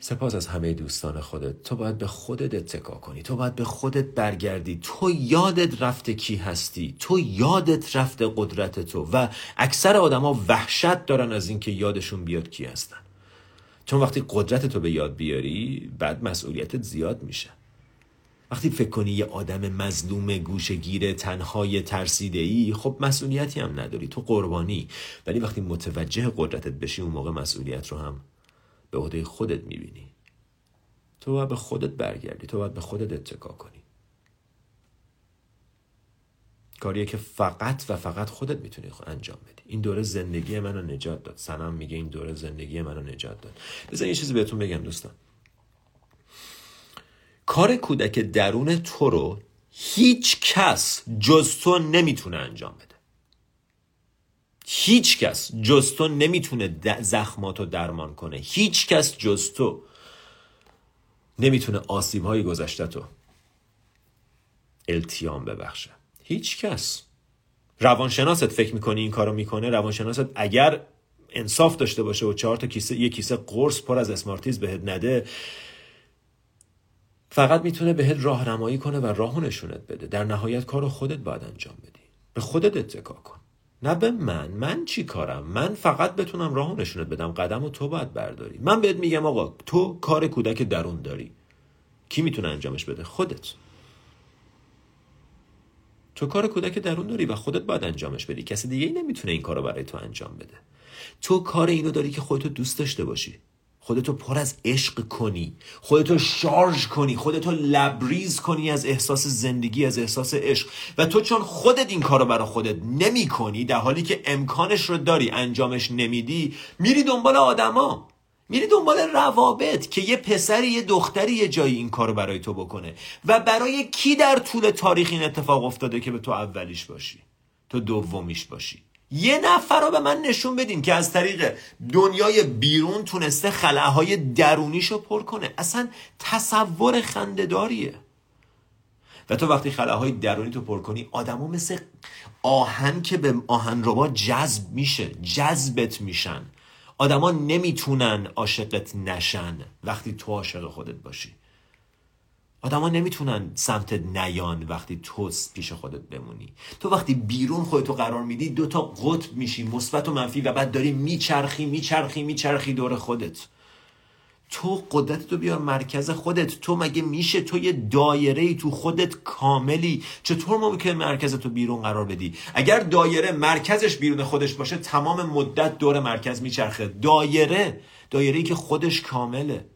سپاس از همه دوستان خودت. تو باید به خودت اتکا کنی. تو باید به خودت برگردی. تو یادت رفته کی هستی. تو یادت رفته قدرت تو. و اکثر آدما وحشت دارن از اینکه یادشون بیاد کی هستن. چون وقتی قدرت تو به یاد بیاری بعد مسئولیتت زیاد میشه. وقتی فکر کنی یه آدم مظلوم گوشگیر تنهای ترسیده ای خب مسئولیتی هم نداری تو قربانی. ولی وقتی متوجه قدرتت بشی اون موقع مسئولیت رو هم به عهده خودت می‌بینی. تو باید به خودت برگردی تو باید به خودت اتکا کنی. کاریه که فقط و فقط خودت می‌تونی انجام بدی. این دوره زندگی منو نجات داد. سنم میگه این دوره زندگی منو نجات داد. بذار یه چیزی بهتون بگم دوستان. کار کودک درون تو رو هیچ کس جز تو نمی‌تونه انجام بده. هیچ کس جز تو نمی‌تونه زخماتو درمان کنه. هیچ کس جز تو نمی‌تونه آسیب های گذشته تو التیام ببخشه. هیچ کس. روانشناست فکر می‌کنی این کارو می‌کنه؟ روانشناست اگر انصاف داشته باشه و چهار تا کیسه یه کیسه قرص پر از اسمارتیز بهت نده فقط می‌تونه بهت راهنمایی کنه و راهو نشونت بده. در نهایت کارو خودت باید انجام بدی. به خودت اتکا کن. نه به من. من چی کارم؟ من فقط بتونم راهو نشونت بدم. قدم و تو باید برداری. من بهت میگم آقا تو کار کودک درون داری. کی می‌تونه انجامش بده؟ خودت. تو کار کودک درون داری و خودت باید انجامش بدی. کسی دیگه ای نمی‌تونه این کارو برای تو انجام بده. تو کار اینو داری که خودتو دوست داشته باشی. خودتو پر از عشق کنی. خودتو شارژ کنی. خودتو لبریز کنی از احساس زندگی از احساس عشق. و تو چون خودت این کارو برای خودت نمی کنی در حالی که امکانش رو داری انجامش نمیدی میری دنبال آدما. میری دنبال روابط که یه پسری یه دختری یه جایی این کارو برای تو بکنه. و برای کی در طول تاریخ این اتفاق افتاده که به تو اولیش باشی؟ تو دومیش باشی؟ یه نفر رو به من نشون بدین که از طریق دنیای بیرون تونسته خلاهای درونیشو پر کنه. اصلا تصور خندهداریه. و تو وقتی خلاهای درونی تو پر کنی آدما مثل آهن که به آهن ربا جذب میشه جذبت میشن. آدما نمی‌تونن عاشقت نشن وقتی تو عاشق خودت باشی. آدما نمی‌تونن سمت نیان وقتی تو پیش خودت بمونی. تو وقتی بیرون خودتو قرار میدی دو تا قطب میشی مثبت و منفی و بعد داری میچرخی میچرخی میچرخی دور خودت. تو قدرت تو بیار مرکز خودت. تو مگه میشه تو یه دایره ای تو خودت کاملی؟ چطور ممکن مرکز تو بیرون قرار بدی؟ اگر دایره مرکزش بیرون خودش باشه تمام مدت دور مرکز میچرخه. دایره دایره ای که خودش کامله.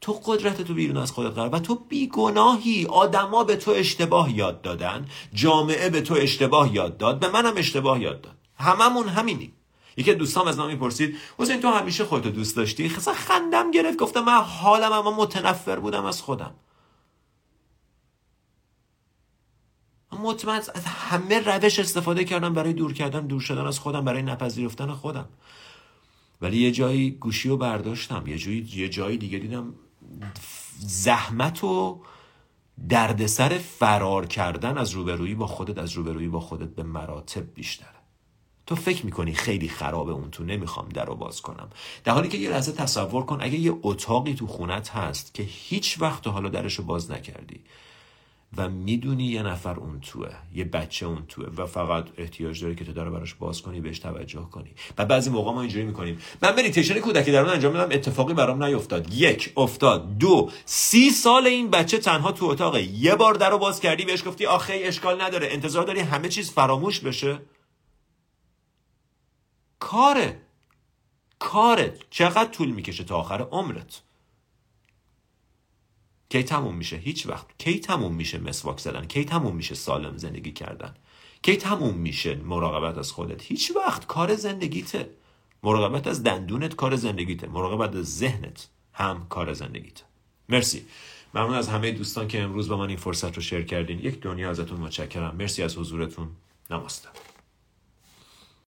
تو قدرت تو بیرون از خودت قرار و تو بیگناهی. آدما به تو اشتباه یاد دادن. جامعه به تو اشتباه یاد داد. به منم اشتباه یاد داد. هممون همینیم. یکی دوستام از من می‌پرسید حسین تو همیشه خودتو دوست داشتی؟ خیلی خندم گرفت گفتم من حالم اما متنفر بودم از خودم. مطمئن از همه روش استفاده کردم برای دور کردن دور شدن از خودم برای نپذیرفتن خودم. ولی یه جایی گوشی رو برداشتم یه جایی یه جایی دیگه دیدم زحمت و دردسر فرار کردن از روبرویی با خودت از روبرویی با خودت به مراتب بیشتره. تو فکر می‌کنی خیلی خرابه اون تو؟ نمی‌خوام در رو باز کنم. در حالی که یه لحظه تصور کن اگه یه اتاقی تو خونت هست که هیچ وقت حالا درش رو باز نکردی و می‌دونی یه نفر اون توه یه بچه اون توه و فقط احتیاج داره که تو داره براش باز کنی بهش توجه کنی. و بعضی موقع ما اینجوری می‌کنیم. من مدیتیشن کودک درون انجام میدم اتفاقی برام نیفتاد. یک افتاد. دو سی سال این بچه تنها تو اتاقه. یه بار در رو باز کردی بهش گفتی آخه اشکال نداره. انتظار داری همه چیز فراموش بشه؟ کاره. کاره. چقدر طول می‌کشه تا آخر عمرت؟ کی تموم میشه؟ هیچ وقت. کی تموم میشه مسواک زدن؟ کی تموم میشه سالم زندگی کردن؟ کی تموم میشه مراقبت از خودت؟ هیچ وقت. کار زندگیته مراقبت از دندونت کار زندگیته مراقبت از ذهنت هم کار زندگیته مرسی. ممنون از همه دوستان که امروز با من این فرصت رو شیر کردین. یک دنیا ازتون متشکرم. مرسی از حضورتون. نماسته.